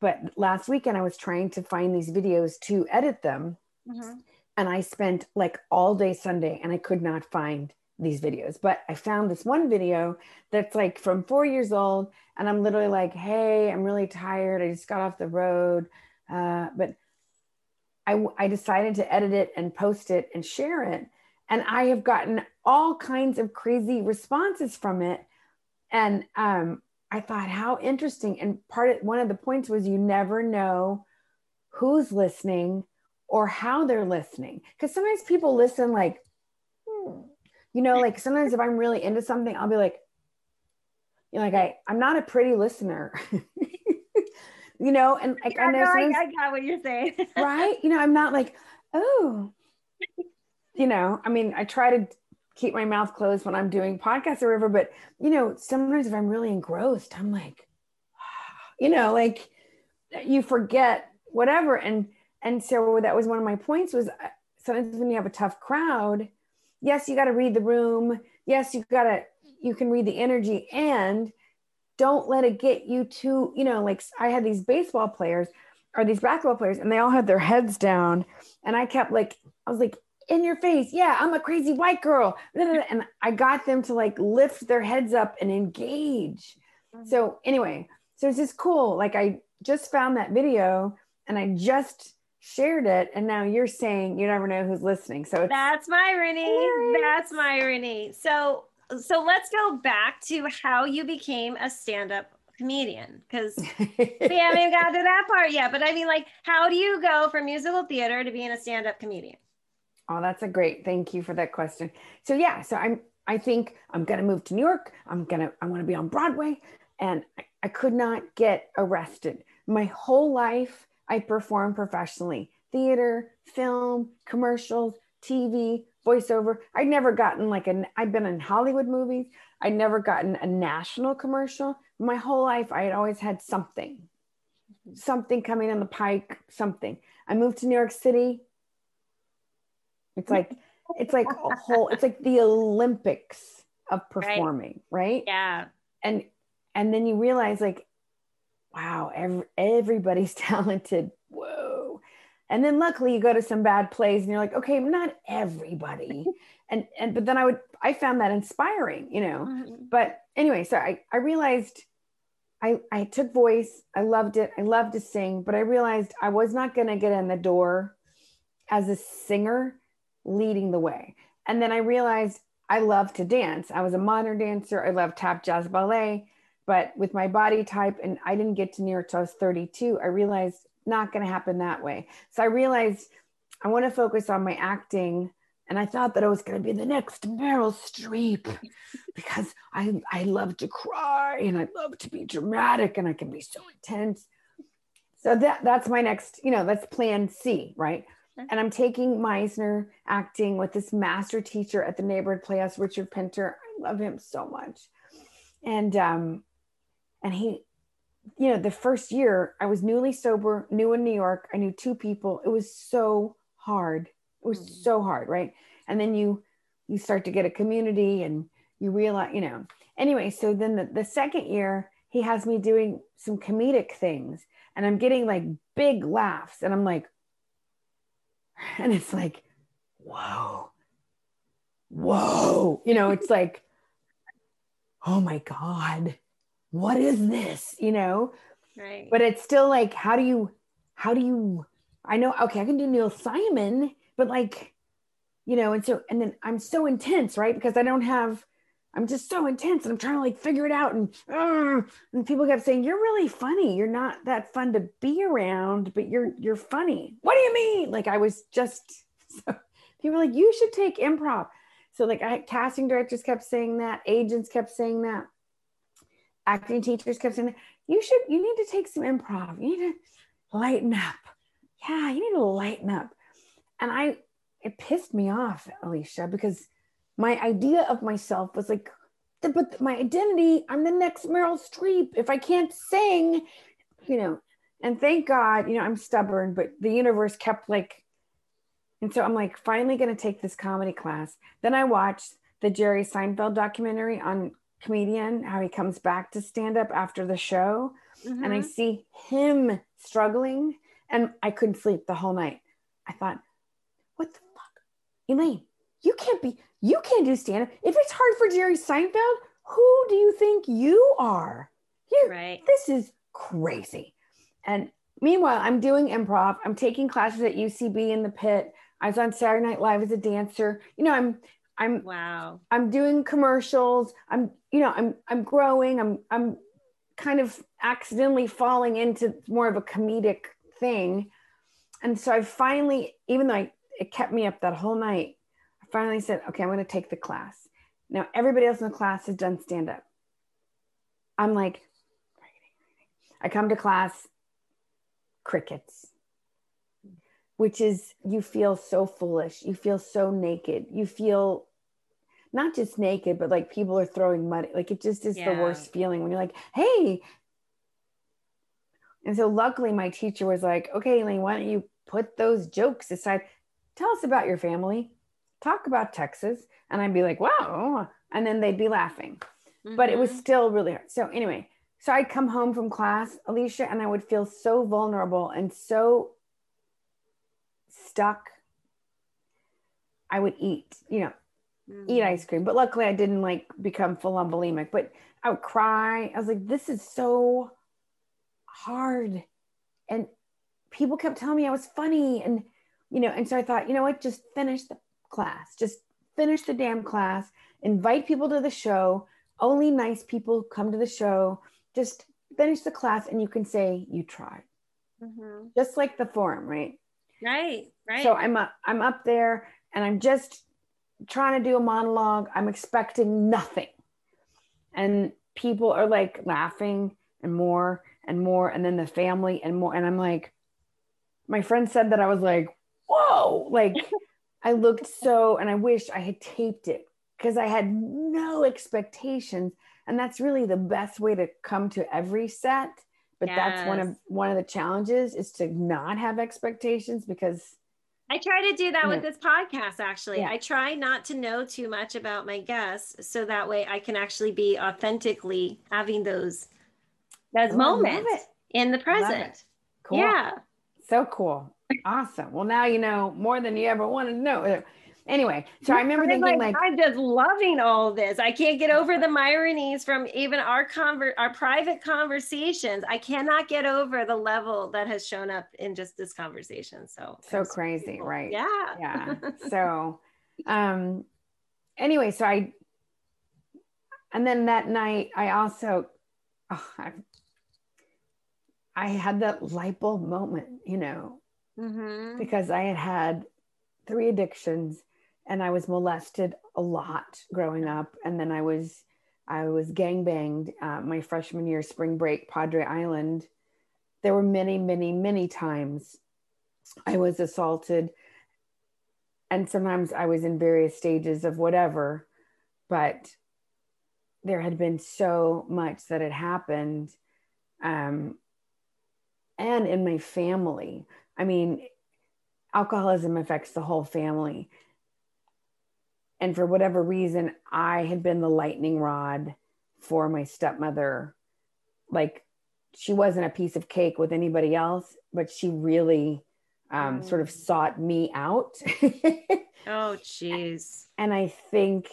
but last weekend I was trying to find these videos to edit them. Mm-hmm. And I spent like all day Sunday and I could not find these videos. But I found this one video that's like from four years old. And I'm literally like, hey, I'm really tired. I just got off the road. Uh, but I, I decided to edit it and post it and share it. And I have gotten all kinds of crazy responses from it. And um, I thought how interesting. And part of one of the points was you never know who's listening or how they're listening. Because sometimes people listen like. You know, like sometimes if I'm really into something, I'll be like, you know, like I, I'm not a pretty listener. (laughs) you know, and like yeah, I know no, I, I got what you're saying. (laughs) right. You know, I'm not like, oh, you know, I mean, I try to keep my mouth closed when I'm doing podcasts or whatever. But you know, sometimes if I'm really engrossed, I'm like, (sighs) you know, like you forget whatever. And and so that was one of my points was uh, sometimes when you have a tough crowd, yes, you got to read the room. Yes, you got to you can read the energy and don't let it get you to, you know, like I had these baseball players or these basketball players and they all had their heads down and I kept like I was like in your face. Yeah, I'm a crazy white girl. And I got them to like lift their heads up and engage. Mm-hmm. So, anyway, so it's just cool. Like, I just found that video and I just shared it. And now you're saying you never know who's listening. So, that's my Myrony. That's Myrony. So, so let's go back to how you became a stand up comedian because (laughs) we haven't even got to that part yet. But I mean, like, how do you go from musical theater to being a stand up comedian? Oh, that's a great. Thank you for that question. So yeah, so I'm I think I'm gonna move to New York. I'm gonna I want to be on Broadway, and I, I could not get arrested. My whole life I perform professionally: theater, film, commercials, TV, voiceover. I'd never gotten like an. I'd been in Hollywood movies. I'd never gotten a national commercial. My whole life I had always had something, something coming in the pike. Something. I moved to New York City it's like it's like a whole it's like the Olympics of performing, right? right? Yeah. And and then you realize like wow, every, everybody's (laughs) talented. Whoa. And then luckily you go to some bad plays and you're like, okay, not everybody. (laughs) and and but then I would I found that inspiring, you know. Mm-hmm. But anyway, so I I realized I, I took voice. I loved it. I loved to sing, but I realized I was not going to get in the door as a singer leading the way. And then I realized I love to dance. I was a modern dancer. I love tap, jazz, ballet. But with my body type, and I didn't get to New York till I was 32, I realized not going to happen that way. So I realized I want to focus on my acting. And I thought that I was going to be the next Meryl Streep (laughs) because I, I love to cry and I love to be dramatic and I can be so intense. So that, that's my next, you know, that's plan C, right? and I'm taking Meisner acting with this master teacher at the neighborhood playhouse, Richard Pinter. I love him so much. And um, and he, you know, the first year I was newly sober, new in New York. I knew two people. It was so hard. It was mm-hmm. so hard, right? And then you you start to get a community and you realize, you know. Anyway, so then the, the second year he has me doing some comedic things and I'm getting like big laughs and I'm like, (laughs) and it's like whoa whoa you know it's like oh my god what is this you know right but it's still like how do you how do you i know okay i can do neil simon but like you know and so and then i'm so intense right because i don't have I'm just so intense and I'm trying to like figure it out. And, uh, and people kept saying, you're really funny. You're not that fun to be around, but you're, you're funny. What do you mean? Like I was just, (laughs) so, people were like, you should take improv. So like I, casting directors kept saying that, agents kept saying that, acting teachers kept saying. You should, you need to take some improv. You need to lighten up. Yeah, you need to lighten up. And I, it pissed me off, Alicia, because my idea of myself was like, but my identity, I'm the next Meryl Streep. If I can't sing, you know, and thank God, you know, I'm stubborn, but the universe kept like, and so I'm like, finally going to take this comedy class. Then I watched the Jerry Seinfeld documentary on comedian, how he comes back to stand up after the show. Mm-hmm. And I mm-hmm. see him struggling, and I couldn't sleep the whole night. I thought, what the fuck? Elaine, you can't be, you can't do stand up. If it's hard for Jerry Seinfeld, who do you think you are? You, right. This is crazy. And meanwhile, I'm doing improv. I'm taking classes at UCB in the pit. I was on Saturday Night Live as a dancer. You know, I'm I'm wow. I'm doing commercials. I'm you know, I'm I'm growing. I'm I'm kind of accidentally falling into more of a comedic thing. And so I finally, even though I, it kept me up that whole night, I finally said, okay, I'm going to take the class. Now, everybody else in the class has done stand up. I'm like, I come to class, crickets, which is you feel so foolish. You feel so naked. You feel not just naked, but like people are throwing money. Like it just is yeah. the worst feeling when you're like, hey, And so luckily my teacher was like, okay, Elaine, why don't you put those jokes aside? Tell us about your family. Talk about Texas. And I'd be like, wow. And then they'd be laughing. Mm-hmm. But it was mm-hmm. still really hard. So anyway, so I'd come home from class, Alicia, and I would feel so vulnerable and so stuck. I would eat, you know, mm-hmm. eat ice cream. But luckily I didn't like become full on bulimic, but I would cry. I was like, this is so hard. And people kept telling me I was funny. And, you know, and so I thought, you know what, just finish the class, just finish the damn class, invite people to the show. Only nice people come to the show. Just finish the class and you can say you tried. Mm-hmm. Just like the forum, right? Right, right. So I'm up, I'm up there and I'm just trying to do a monologue. I'm expecting nothing. And people are like laughing and more and more. And then the family and more. And I'm like, my friend said that I was like, whoa, like I looked so, and I wish I had taped it because I had no expectations. And that's really the best way to come to every set. But yes. that's one of one of the challenges is to not have expectations because I try to do that with this podcast actually. Yeah. I try not to know too much about my guests so that way I can actually be authentically having those those oh, moments in the present. Cool. Yeah. So cool. Awesome. Well, now you know more than you ever wanted to know. Anyway, so I remember thinking like, like, I'm just loving all this. I can't get over the ironies from even our conver- our private conversations. I cannot get over the level that has shown up in just this conversation. So so crazy, cool. right? Yeah. Yeah. (laughs) so um anyway, so I and then that night I also oh, I, I had that light bulb moment, you know, mm-hmm. because I had had three addictions and I was molested a lot growing up. And then I was, I was gang banged uh, my freshman year, spring break, Padre Island. There were many, many, many times I was assaulted. And sometimes I was in various stages of whatever, but there had been so much that had happened. Um, and in my family. I mean, alcoholism affects the whole family. And for whatever reason, I had been the lightning rod for my stepmother. Like, she wasn't a piece of cake with anybody else, but she really um, sort of sought me out. (laughs) oh, jeez. And I think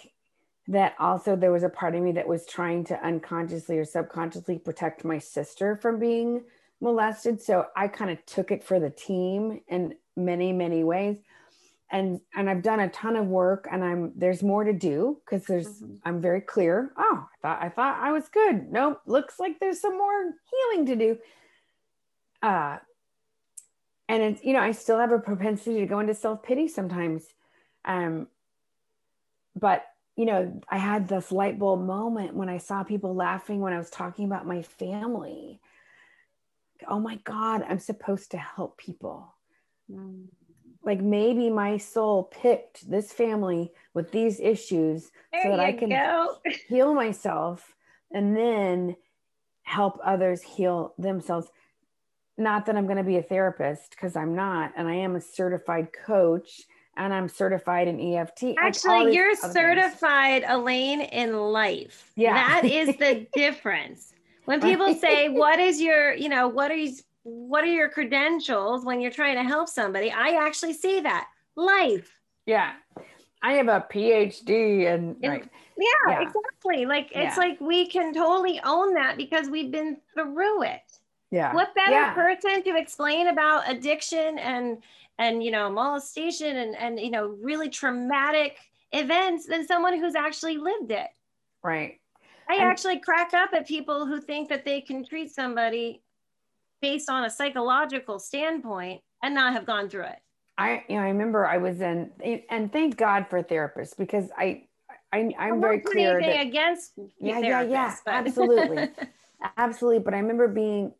that also there was a part of me that was trying to unconsciously or subconsciously protect my sister from being molested. So I kind of took it for the team in many, many ways. And and I've done a ton of work and I'm there's more to do because there's mm-hmm. I'm very clear. Oh, I thought I thought I was good. Nope, looks like there's some more healing to do. Uh and it's you know, I still have a propensity to go into self-pity sometimes. Um but you know, I had this light bulb moment when I saw people laughing when I was talking about my family oh my God, I'm supposed to help people. Mm. Like maybe my soul picked this family with these issues there so that I can go. heal myself and then help others heal themselves. Not that I'm going to be a therapist because I'm not, and I am a certified coach and I'm certified in EFT. Actually, you're certified, things. Elaine, in life. Yeah. That is the (laughs) difference. When people say, "What is your, you know, what are you, what are your credentials?" when you're trying to help somebody, I actually see that life. Yeah, I have a PhD and right. yeah, yeah, exactly. Like yeah. it's like we can totally own that because we've been through it. Yeah. What better yeah. person to explain about addiction and and you know molestation and and you know really traumatic events than someone who's actually lived it. Right. I and, actually crack up at people who think that they can treat somebody based on a psychological standpoint and not have gone through it. I, you know, I remember I was in, and thank God for therapists because I, I, I'm very clear that against yeah, yeah, yeah, but. absolutely, (laughs) absolutely. But I remember being,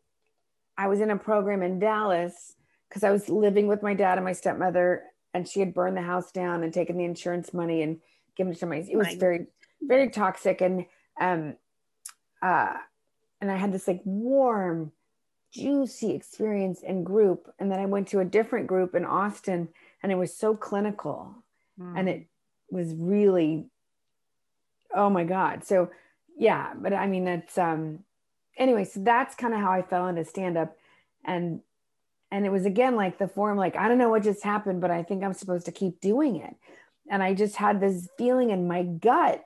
I was in a program in Dallas because I was living with my dad and my stepmother, and she had burned the house down and taken the insurance money and given it to my. It was very, very toxic, and um, uh, and I had this like warm, juicy experience in group. And then I went to a different group in Austin and it was so clinical mm. and it was really, oh my God. So yeah, but I mean, that's, um, anyway, so that's kind of how I fell into stand up and, and it was again like the Forum, like, I don't know what just happened, but I think I'm supposed to keep doing it. And I just had this feeling in my gut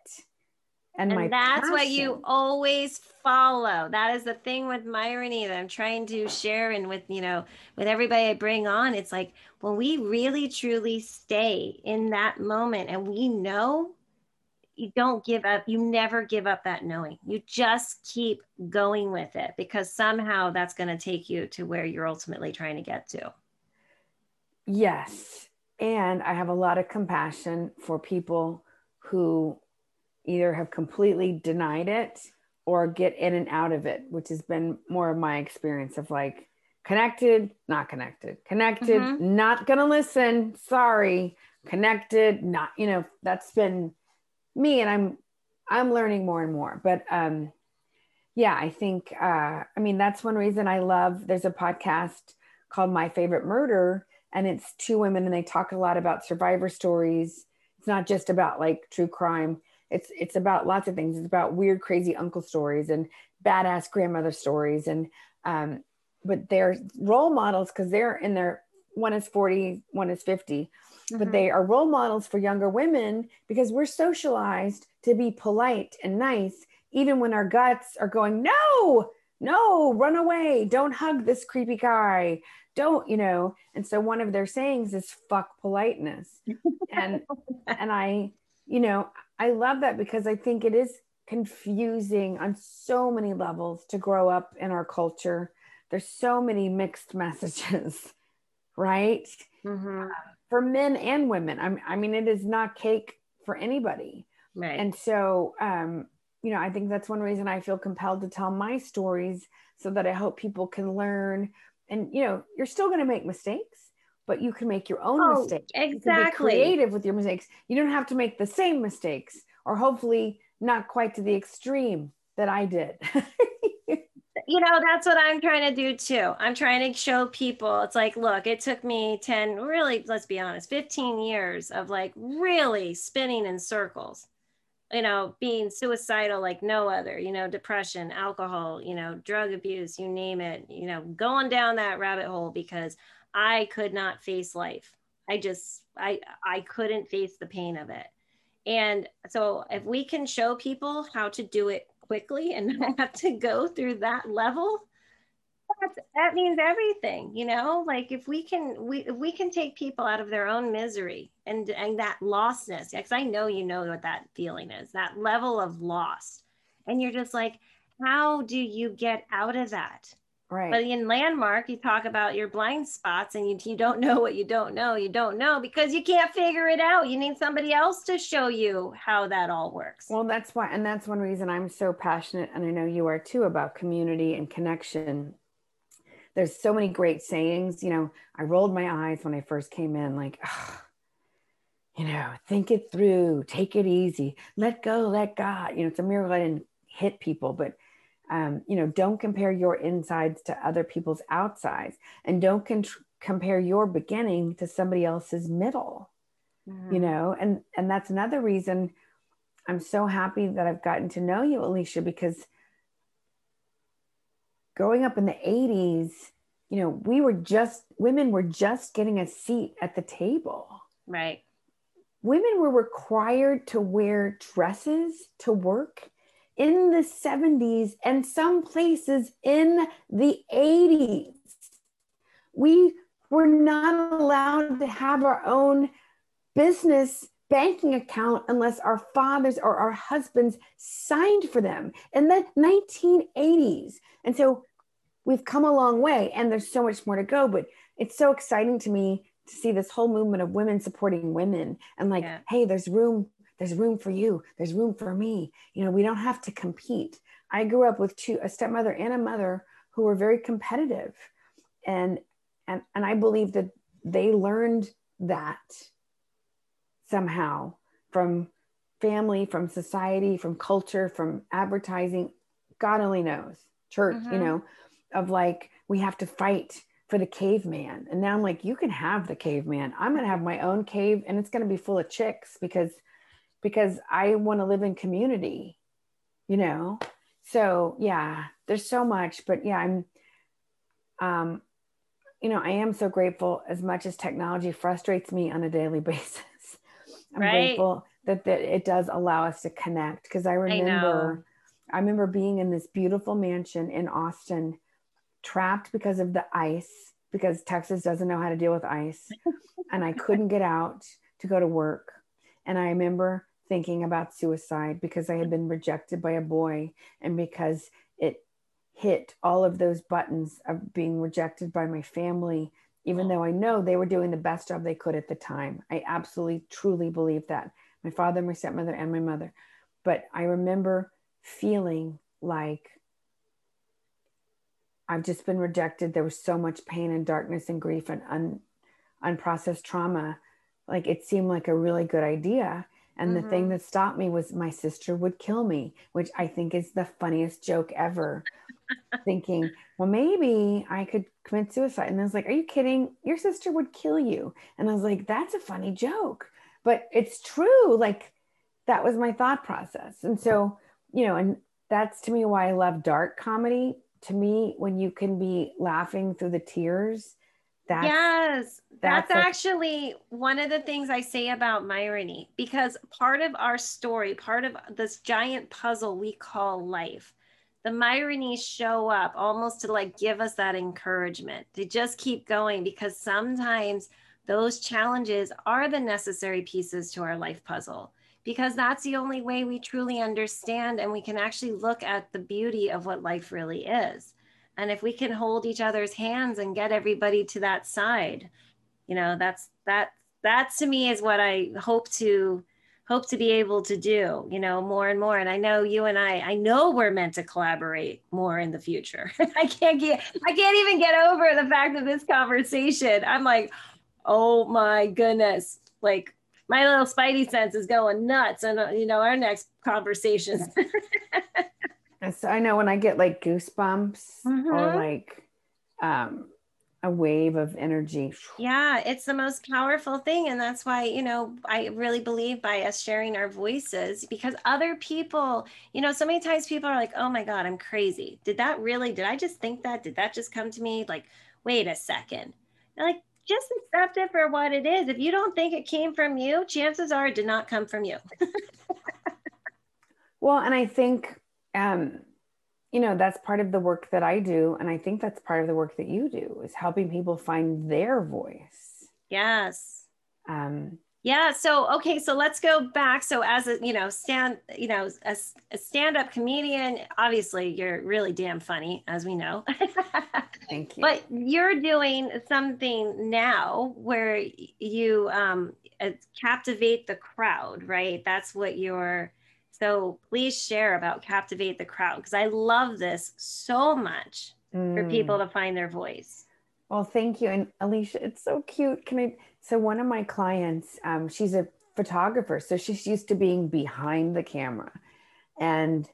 and, and that's passion. what you always follow. That is the thing with myrony that i'm trying to share and with you know with everybody i bring on. It's like when we really truly stay in that moment and we know you don't give up you never give up that knowing. You just keep going with it because somehow that's going to take you to where you're ultimately trying to get to. Yes. And i have a lot of compassion for people who either have completely denied it or get in and out of it, which has been more of my experience of like connected, not connected, connected, mm-hmm. not going to listen, sorry, connected, not, you know, that's been me and I'm I'm learning more and more. But um yeah, I think uh I mean that's one reason I love there's a podcast called My Favorite Murder and it's two women and they talk a lot about survivor stories. It's not just about like true crime it's it's about lots of things. It's about weird, crazy uncle stories and badass grandmother stories, and um, but they're role models because they're in their one is 40, one is 50, mm-hmm. but they are role models for younger women because we're socialized to be polite and nice, even when our guts are going, no, no, run away, don't hug this creepy guy, don't, you know. And so one of their sayings is fuck politeness. and (laughs) and I, you know, I love that because I think it is confusing on so many levels to grow up in our culture. There's so many mixed (laughs) messages, right? Mm-hmm. For men and women. I, I mean, it is not cake for anybody. Right. And so, um, you know, I think that's one reason I feel compelled to tell my stories so that I hope people can learn. And, you know, you're still going to make mistakes but you can make your own oh, mistakes. Exactly. creative with your mistakes. You don't have to make the same mistakes, or hopefully not quite to the extreme that I did. (laughs) you know, that's what I'm trying to do too. I'm trying to show people it's like, look, it took me 10, really, let's be honest, 15 years of like really spinning in circles, you know, being suicidal like no other, you know, depression, alcohol, you know, drug abuse, you name it, you know, going down that rabbit hole because I could not face life. I just I I couldn't face the pain of it. And so if we can show people how to do it quickly and (laughs) not have to go through that level, that means everything, you know, like if we can, we, if we can take people out of their own misery and, and that lostness, because I know, you know what that feeling is, that level of loss. And you're just like, how do you get out of that? Right. But in landmark, you talk about your blind spots and you, you don't know what you don't know. You don't know because you can't figure it out. You need somebody else to show you how that all works. Well, that's why, and that's one reason I'm so passionate, and I know you are too, about community and connection. There's so many great sayings. You know, I rolled my eyes when I first came in, like, oh, you know, think it through, take it easy, let go, let God. You know, it's a miracle I didn't hit people, but um, you know don't compare your insides to other people's outsides and don't con- compare your beginning to somebody else's middle mm-hmm. you know? And and that's another reason i'm so happy that i've gotten to know you alicia because growing up in the 80s you know we were just women were just getting a seat at the table. Right. Women were required to wear dresses to work in the 70s and some places in the 80s. We were not allowed to have our own business banking account unless our fathers or our husbands signed for them in the 1980s. And so we've come a long way and there's so much more to go, but it's so exciting to me to see this whole movement of women supporting women and like, yeah. hey, there's room there's room for you there's room for me you know we don't have to compete i grew up with two a stepmother and a mother who were very competitive and and and i believe that they learned that somehow from family from society from culture from advertising god only knows church mm-hmm. you know of like we have to fight for the caveman. And now I'm like, you can have the caveman. I'm going to have my own cave and it's going to be full of chicks because because I want to live in community, you know? So, yeah, there's so much, but yeah, I'm um you know, I am so grateful as much as technology frustrates me on a daily (laughs) basis. I'm right. grateful that, that it does allow us to connect because I remember I, I remember being in this beautiful mansion in Austin trapped because of the ice because Texas doesn't know how to deal with ice and I couldn't get out to go to work and I remember thinking about suicide because I had been rejected by a boy and because it hit all of those buttons of being rejected by my family even though I know they were doing the best job they could at the time. I absolutely truly believe that. My father, my stepmother, and my mother. But I remember feeling like I've just been rejected. There was so much pain and darkness and grief and un, unprocessed trauma. Like it seemed like a really good idea. And mm-hmm. the thing mm-hmm. that stopped me was my sister would kill me, which I think is the funniest joke ever. Thinking, well, maybe I could commit suicide. And I was like, Are you kidding? Your sister would kill you. And I was like, That's a funny joke. But it's true. Like that was my thought process. And so, you know, and that's to me why I love dark comedy to me when you can be laughing through the tears that's, yes that's, that's actually one of the things i say about myrony because part of our story part of this giant puzzle we call life the myronies show up almost to like give us that encouragement to just keep going because sometimes those challenges are the necessary pieces to our life puzzle because that's the only way we truly understand and we can actually look at the beauty of what life really is. And if we can hold each other's hands and get everybody to that side, you know, that's that that to me is what I hope to hope to be able to do, you know, more and more. And I know you and I, I know we're meant to collaborate more in the future. (laughs) I can't get I can't even get over the fact of this conversation. I'm like, oh my goodness. Like my little spidey sense is going nuts and uh, you know our next conversations (laughs) so i know when i get like goosebumps mm-hmm. or like um a wave of energy yeah it's the most powerful thing and that's why you know i really believe by us sharing our voices because other people you know so many times people are like oh my god i'm crazy did that really did i just think that did that just come to me like wait a second like just accept it for what it is. If you don't think it came from you, chances are it did not come from you. (laughs) well, and I think, um, you know, that's part of the work that I do. And I think that's part of the work that you do is helping people find their voice. Yes. Um, yeah. So, okay. So let's go back. So as a, you know, stand, you know, a, a stand-up comedian, obviously you're really damn funny, as we know. (laughs) Thank you. But you're doing something now where you um, uh, captivate the crowd, right? That's what you're, so please share about captivate the crowd. Cause I love this so much mm. for people to find their voice. Well, thank you. And Alicia, it's so cute. Can I, so one of my clients, um, she's a photographer, so she's used to being behind the camera, and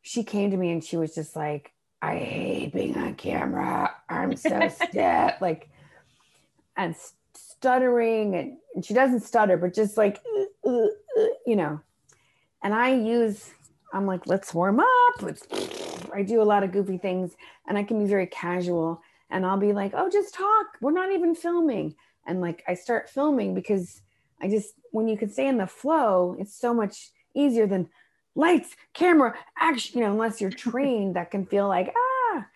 she came to me and she was just like, "I hate being on camera. I'm so (laughs) stiff." Like, and stuttering, and, and, she doesn't stutter, but just like, uh, uh, uh, you know. And I use, I'm like, let's warm up. Let's. (sniffs) I do a lot of goofy things, and I can be very casual. And I'll be like, "Oh, just talk. We're not even filming." and like I start filming because I just when you can stay in the flow, it's so much easier than lights, camera, action, you know, unless you're (laughs) trained that can feel like ah.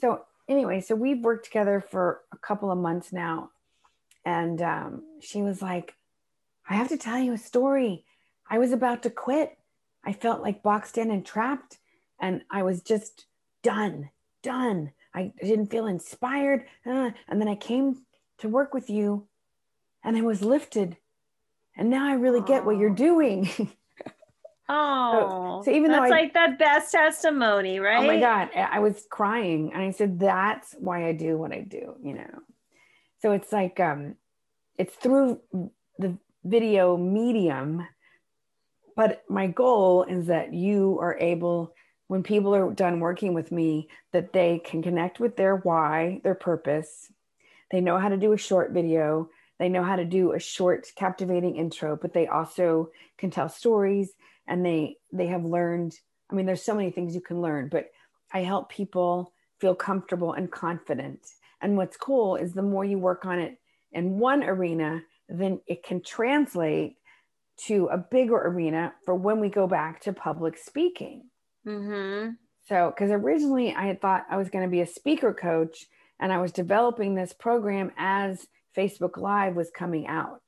So anyway, so we've worked together for a couple of months now. And um, she was like, I have to tell you a story. I was about to quit. I felt like boxed in and trapped, and I was just done, done. I didn't feel inspired. Uh, and then I came to work with you and I was lifted. And now I really Aww. get what you're doing. Oh, (laughs) so, so, even though it's like the best testimony, right? Oh my God, I was crying, and I said, "That's why I do what I do," you know. So it's like, um, it's through the video medium, but my goal is that you are able when people are done working with me that they can connect with their why, their purpose. They know how to do a short video. They know how to do a short, captivating intro, but they also can tell stories and they they have learned. I mean, there's so many things you can learn, but I help people feel comfortable and confident. And what's cool is the more you work on it in one arena, then it can translate to a bigger arena for when we go back to public speaking. Mm-hmm. So, because originally I had thought I was going to be a speaker coach and I was developing this program as Facebook Live was coming out.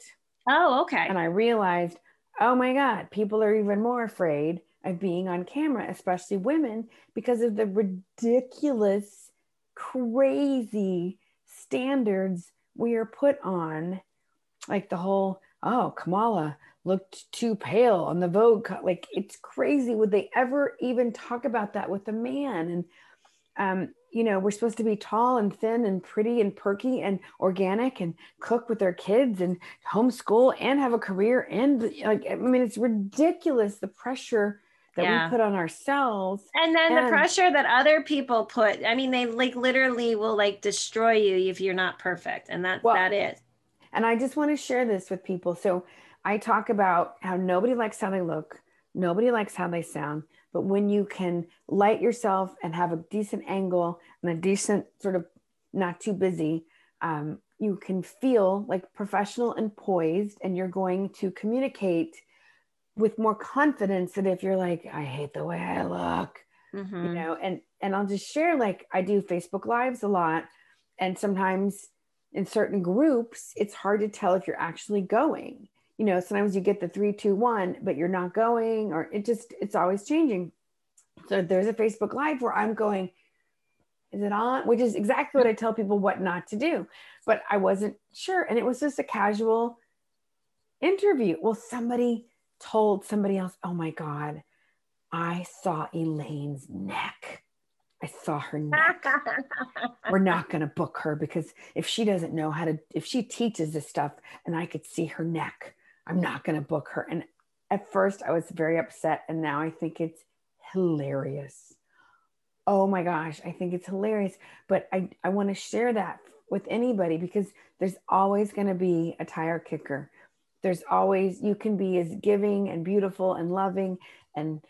Oh, okay. And I realized, oh my God, people are even more afraid of being on camera, especially women, because of the ridiculous, crazy standards we are put on. Like the whole, oh, Kamala looked too pale on the Vogue. Like it's crazy. Would they ever even talk about that with a man? And um, you know, we're supposed to be tall and thin and pretty and perky and organic and cook with our kids and homeschool and have a career and like I mean, it's ridiculous the pressure that yeah. we put on ourselves and then and, the pressure that other people put i mean they like literally will like destroy you if you're not perfect and that's well, that is and i just want to share this with people so i talk about how nobody likes how they look nobody likes how they sound but when you can light yourself and have a decent angle and a decent sort of not too busy um, you can feel like professional and poised and you're going to communicate with more confidence than if you're like, I hate the way I look, mm-hmm. you know, and, and I'll just share, like I do Facebook lives a lot. And sometimes in certain groups, it's hard to tell if you're actually going, you know, sometimes you get the three, two, one, but you're not going, or it just, it's always changing. So there's a Facebook live where I'm going, is it on? Which is exactly what I tell people what not to do. But I wasn't sure. And it was just a casual interview. Well, somebody told somebody else, oh my God, I saw Elaine's neck. I saw her neck. (laughs) We're not going to book her because if she doesn't know how to, if she teaches this stuff and I could see her neck, I'm not going to book her. And at first I was very upset. And now I think it's hilarious. Oh my gosh, I think it's hilarious. But I, I want to share that with anybody because there's always going to be a tire kicker there's always you can be as giving and beautiful and loving and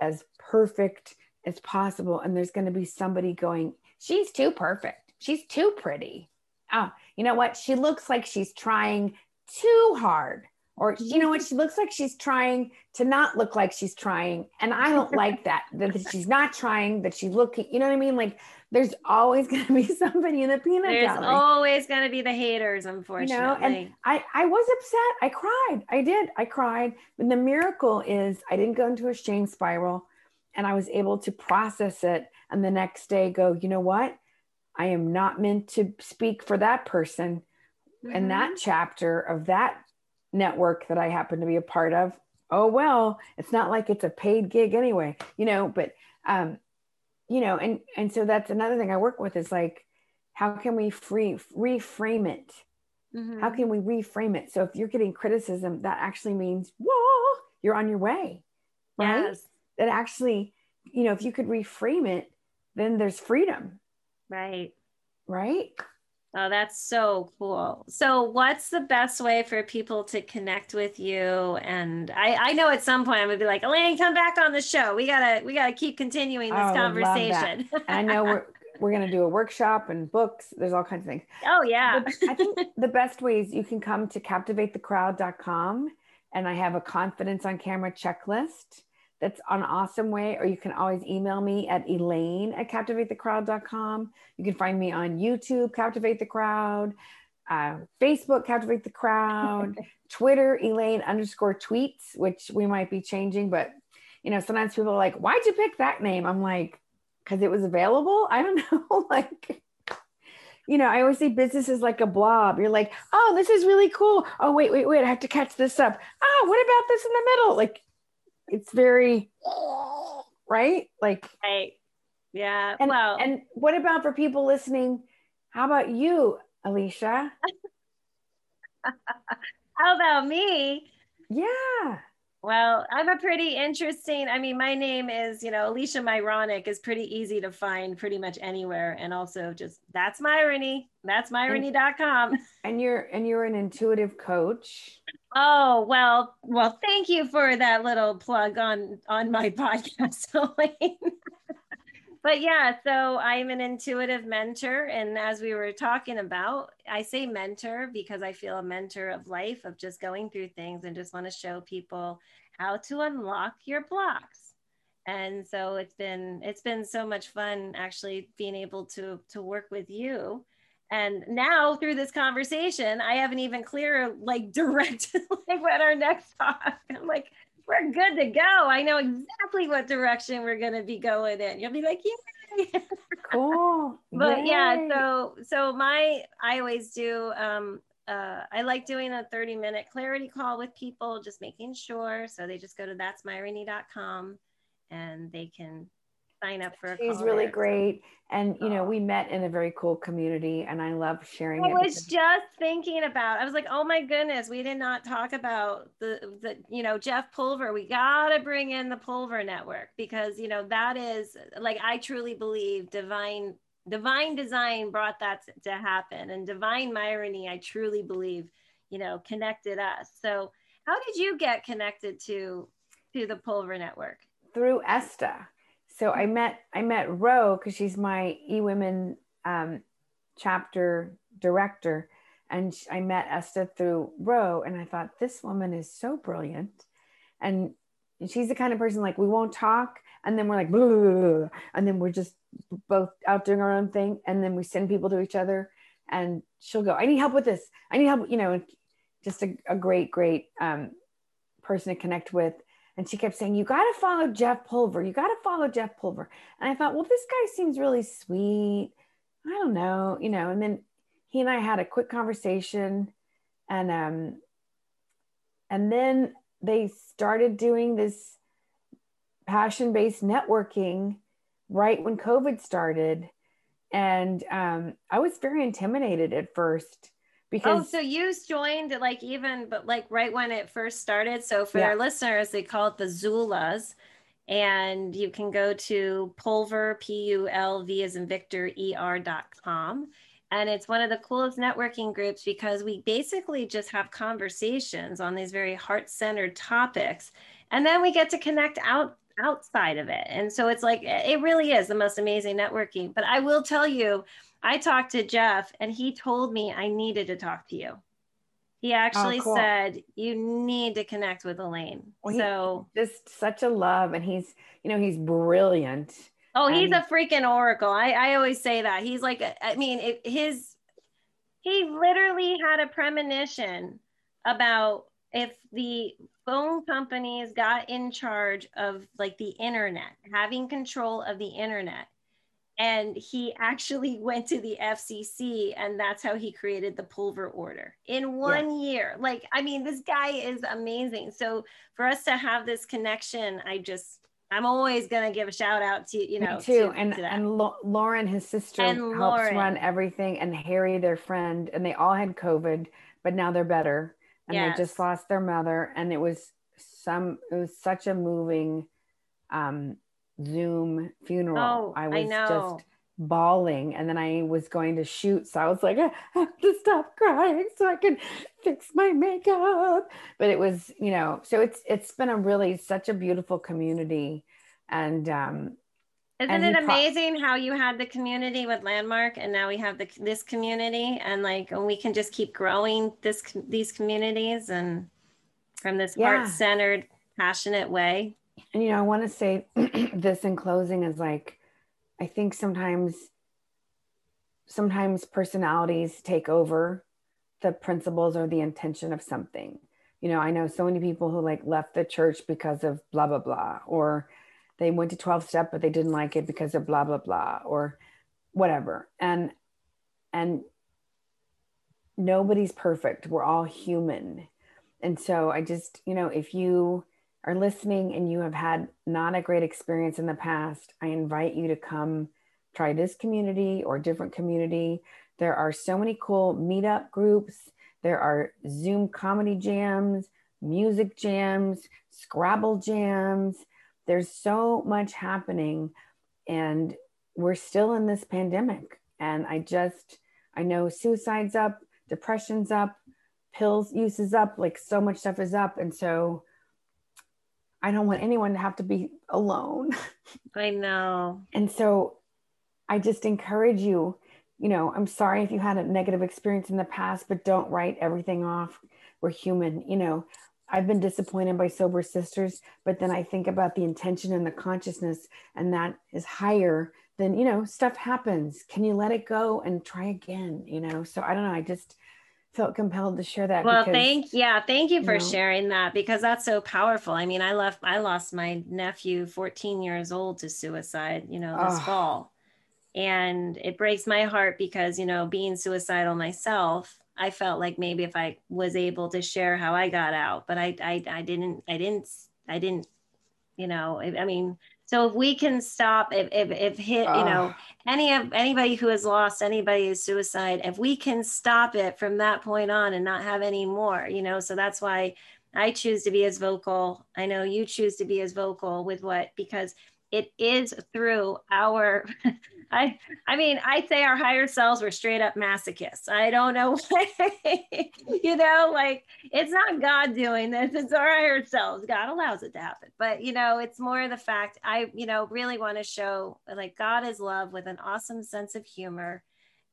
as perfect as possible and there's going to be somebody going she's too perfect she's too pretty oh you know what she looks like she's trying too hard or you know what she looks like she's trying to not look like she's trying and i don't (laughs) like that that she's not trying that she's looking you know what i mean like there's always (laughs) going to be somebody in the peanut butter. there's gallery. always going to be the haters unfortunately you know and i i was upset i cried i did i cried but the miracle is i didn't go into a shame spiral and i was able to process it and the next day go you know what i am not meant to speak for that person mm-hmm. and that chapter of that network that I happen to be a part of. Oh well, it's not like it's a paid gig anyway, you know, but um, you know, and and so that's another thing I work with is like how can we free reframe it? Mm-hmm. How can we reframe it? So if you're getting criticism, that actually means, whoa, you're on your way. Right. Yes. That actually, you know, if you could reframe it, then there's freedom. Right. Right. Oh, that's so cool. So, what's the best way for people to connect with you? And I, I know at some point I'm gonna be like, Elaine, come back on the show. We gotta, we gotta keep continuing this oh, conversation. I know we're we're gonna do a workshop and books. There's all kinds of things. (laughs) Oh yeah. But I think the best ways you can come to captivatethecrowd.com, and I have a confidence on camera checklist that's an awesome way. Or you can always email me at elaine at captivatethecrowd.com. You can find me on YouTube, Captivate the Crowd, uh, Facebook, Captivate the Crowd, (laughs) Twitter, Elaine underscore tweets, which we might be changing. But, you know, sometimes people are like, why'd you pick that name? I'm like, because it was available. (laughs) I don't know. (laughs) like, you know, I always say business is like a blob. You're like, oh, this is really cool. Oh, wait, wait, wait. I have to catch this up. Oh, what about this in the middle? Like, it's very right like right yeah and, well and what about for people listening how about you alicia (laughs) how about me yeah Well, I'm a pretty interesting. I mean, my name is, you know, Alicia Myronic is pretty easy to find pretty much anywhere. And also just that's Myrony. That's Myrony.com. (laughs) And you're and you're an intuitive coach. Oh, well, well, thank you for that little plug on on my (laughs) podcast, Elaine (laughs) but yeah, so I'm an intuitive mentor. And as we were talking about, I say mentor because I feel a mentor of life, of just going through things and just want to show people how to unlock your blocks. And so it's been it's been so much fun actually being able to to work with you. And now through this conversation, I have an even clearer, like (laughs) direct, like what our next talk. I'm like, we're good to go. I know exactly what direction we're going to be going in. You'll be like, yeah. (laughs) cool. but Yay. yeah, so so my I always do um uh, I like doing a 30 minute clarity call with people, just making sure. So they just go to that'smyrony.com and they can sign up for a She's really there. great. And you know, we met in a very cool community and I love sharing I was just thinking about, I was like, oh my goodness, we did not talk about the the you know, Jeff Pulver. We gotta bring in the Pulver network because you know that is like I truly believe divine divine design brought that to happen and divine Myrony, I truly believe, you know, connected us. So how did you get connected to to the Pulver network? Through Esta so I met I met Ro because she's my eWomen um, chapter director, and I met Esta through Ro, and I thought this woman is so brilliant, and she's the kind of person like we won't talk, and then we're like, and then we're just both out doing our own thing, and then we send people to each other, and she'll go, I need help with this, I need help, you know, just a, a great great um, person to connect with and she kept saying, You got to follow Jeff Pulver. You got to follow Jeff Pulver. And I thought, Well, this guy seems really sweet. I don't know, you know. And then he and I had a quick conversation. And, um, and then they started doing this passion based networking right when COVID started. And um, I was very intimidated at first because oh so you joined like even but like right when it first started. So for yeah. our listeners they call it the zulas and you can go to pulver p-u-l-v as in victor er dot com. And it's one of the coolest networking groups because we basically just have conversations on these very heart-centered topics and then we get to connect out outside of it. And so it's like it really is the most amazing networking. But i will tell you I talked to Jeff and he told me I needed to talk to you. He oh, actually oh, cool. said you need to connect with Elaine. Well, so just such a love, and he's you know he's brilliant. Oh, he's a freaking oracle. I I always say that he's like uh, I mean it, his he literally had a premonition about if the phone companies got in charge of like the internet, having control of the internet, and he actually (laughs) went to the FCC and that's how he created the pulver order in one yeah. year. Like, I mean, this guy is amazing. So for us to have this connection, I just, I'm always going to give a shout out to, you know, Me too. To, and, to and Lauren, his sister and helps Lauren. run everything and Harry, their friend, and they all had COVID, but now they're better and yes. they just lost their mother. And it was some, it was such a moving, um, Zoom funeral. Oh, I was I just bawling and then I was going to shoot. So I was like, (laughs) I have to stop crying so I can fix my makeup. But it was, you know, so it's it's been a really such a beautiful community. And um isn't and it amazing pro- how you had the community with Landmark and now we have the this community and like and we can just keep growing this these communities and from this yeah. heart-centered passionate way and you know, I want to say (clears throat) this in closing is like, I think sometimes, sometimes personalities take over the principles or the intention of something. You know, I know so many people who like left the church because of blah, blah, blah, or they went to 12 step, but they didn't like it because of blah, blah, blah, or whatever. And, and nobody's perfect. We're all human. And so I just, you know, if you, are listening and you have had not a great experience in the past, I invite you to come try this community or different community. There are so many cool meetup groups. There are Zoom comedy jams, music jams, Scrabble jams. There's so much happening, and we're still in this pandemic. And I just, I know suicide's up, depression's up, pills use is up, like so much stuff is up. And so I don't want anyone to have to be alone. (laughs) I know. And so I just encourage you, you know, I'm sorry if you had a negative experience in the past, but don't write everything off. We're human, you know. I've been disappointed by sober sisters, but then I think about the intention and the consciousness, and that is higher than, you know, stuff happens. Can you let it go and try again? You know, so I don't know. I just, felt compelled to share that. Well, thank yeah, thank you for you know, sharing that because that's so powerful. I mean, I left I lost my nephew 14 years old to suicide, you know, this ah. fall. And it breaks my heart because, you know, being suicidal myself, I felt like maybe if I was able to share how I got out, but I I, I didn't I didn't I didn't you know, I, I mean, so if we can stop, if if, if hit, you know, ah. any of anybody who has lost anybody is suicide, if we can stop it from that point on and not have any more, you know, so that's why I choose to be as vocal. I know you choose to be as vocal with what because it is through our (laughs) I I mean, I say our higher selves were straight up masochists. I don't know (laughs) you know, like it's not God doing this, it's our higher selves. God allows it to happen. But you know, it's more the fact I, you know, really want to show like God is love with an awesome sense of humor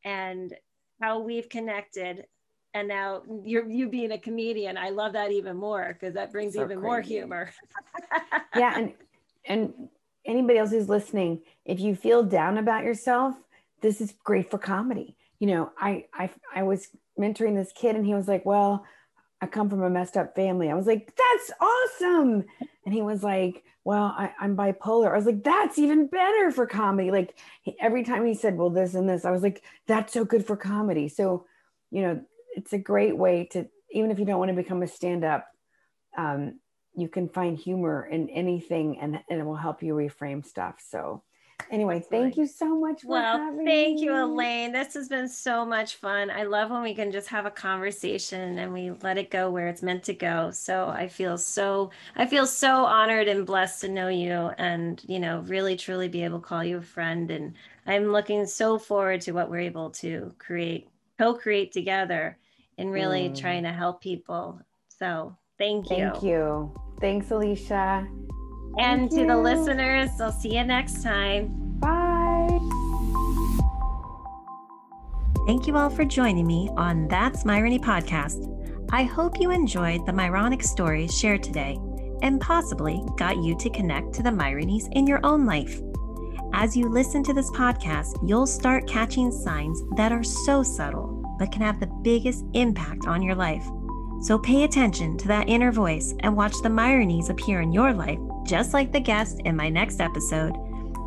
and how we've connected and now you're you being a comedian i love that even more because that brings so even crazy. more humor (laughs) yeah and and anybody else who's listening, if you feel down about yourself, this is great for comedy. You know, I I I was mentoring this kid and he was like, "Well, I come from a messed up family." I was like, "That's awesome." And he was like, "Well, I, am bipolar." I was like, "That's even better for comedy." Like he, every time he said, "Well, this and this," I was like, "That's so good for comedy." So, you know, it's a great way to even if you don't want to become a stand-up, um, you can find humor in anything and, and it will help you reframe stuff. So anyway, thank you so much for well, having thank you, Elaine. This has been so much fun. I love when we can just have a conversation and we let it go where it's meant to go. So I feel so I feel so honored and blessed to know you and you know really truly be able to call you a friend. And I'm looking so forward to what we're able to create, co-create together and really mm. trying to help people. So thank you. Thank you. Thanks, Alicia. And Thank to you. the listeners, I'll see you next time. Bye. Thank you all for joining me on That's Myrony podcast. I hope you enjoyed the Myronic stories shared today and possibly got you to connect to the Myronies in your own life. As you listen to this podcast, you'll start catching signs that are so subtle but can have the biggest impact on your life. So pay attention to that inner voice and watch the Myronies appear in your life, just like the guest in my next episode.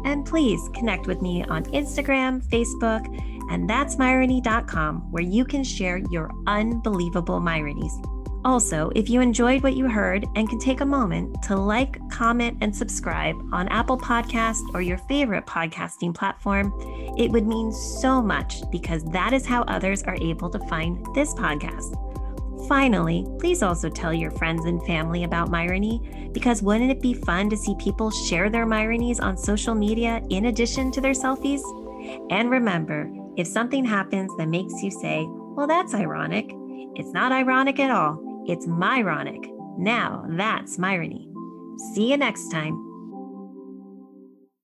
And please connect with me on Instagram, Facebook, and that's Myrony.com, where you can share your unbelievable Myronies. Also, if you enjoyed what you heard and can take a moment to like, comment, and subscribe on Apple Podcast or your favorite podcasting platform, it would mean so much because that is how others are able to find this podcast. Finally, please also tell your friends and family about Myrony because wouldn't it be fun to see people share their Myronies on social media in addition to their selfies? And remember, if something happens that makes you say, well, that's ironic, it's not ironic at all. It's Myronic. Now that's Myrony. See you next time.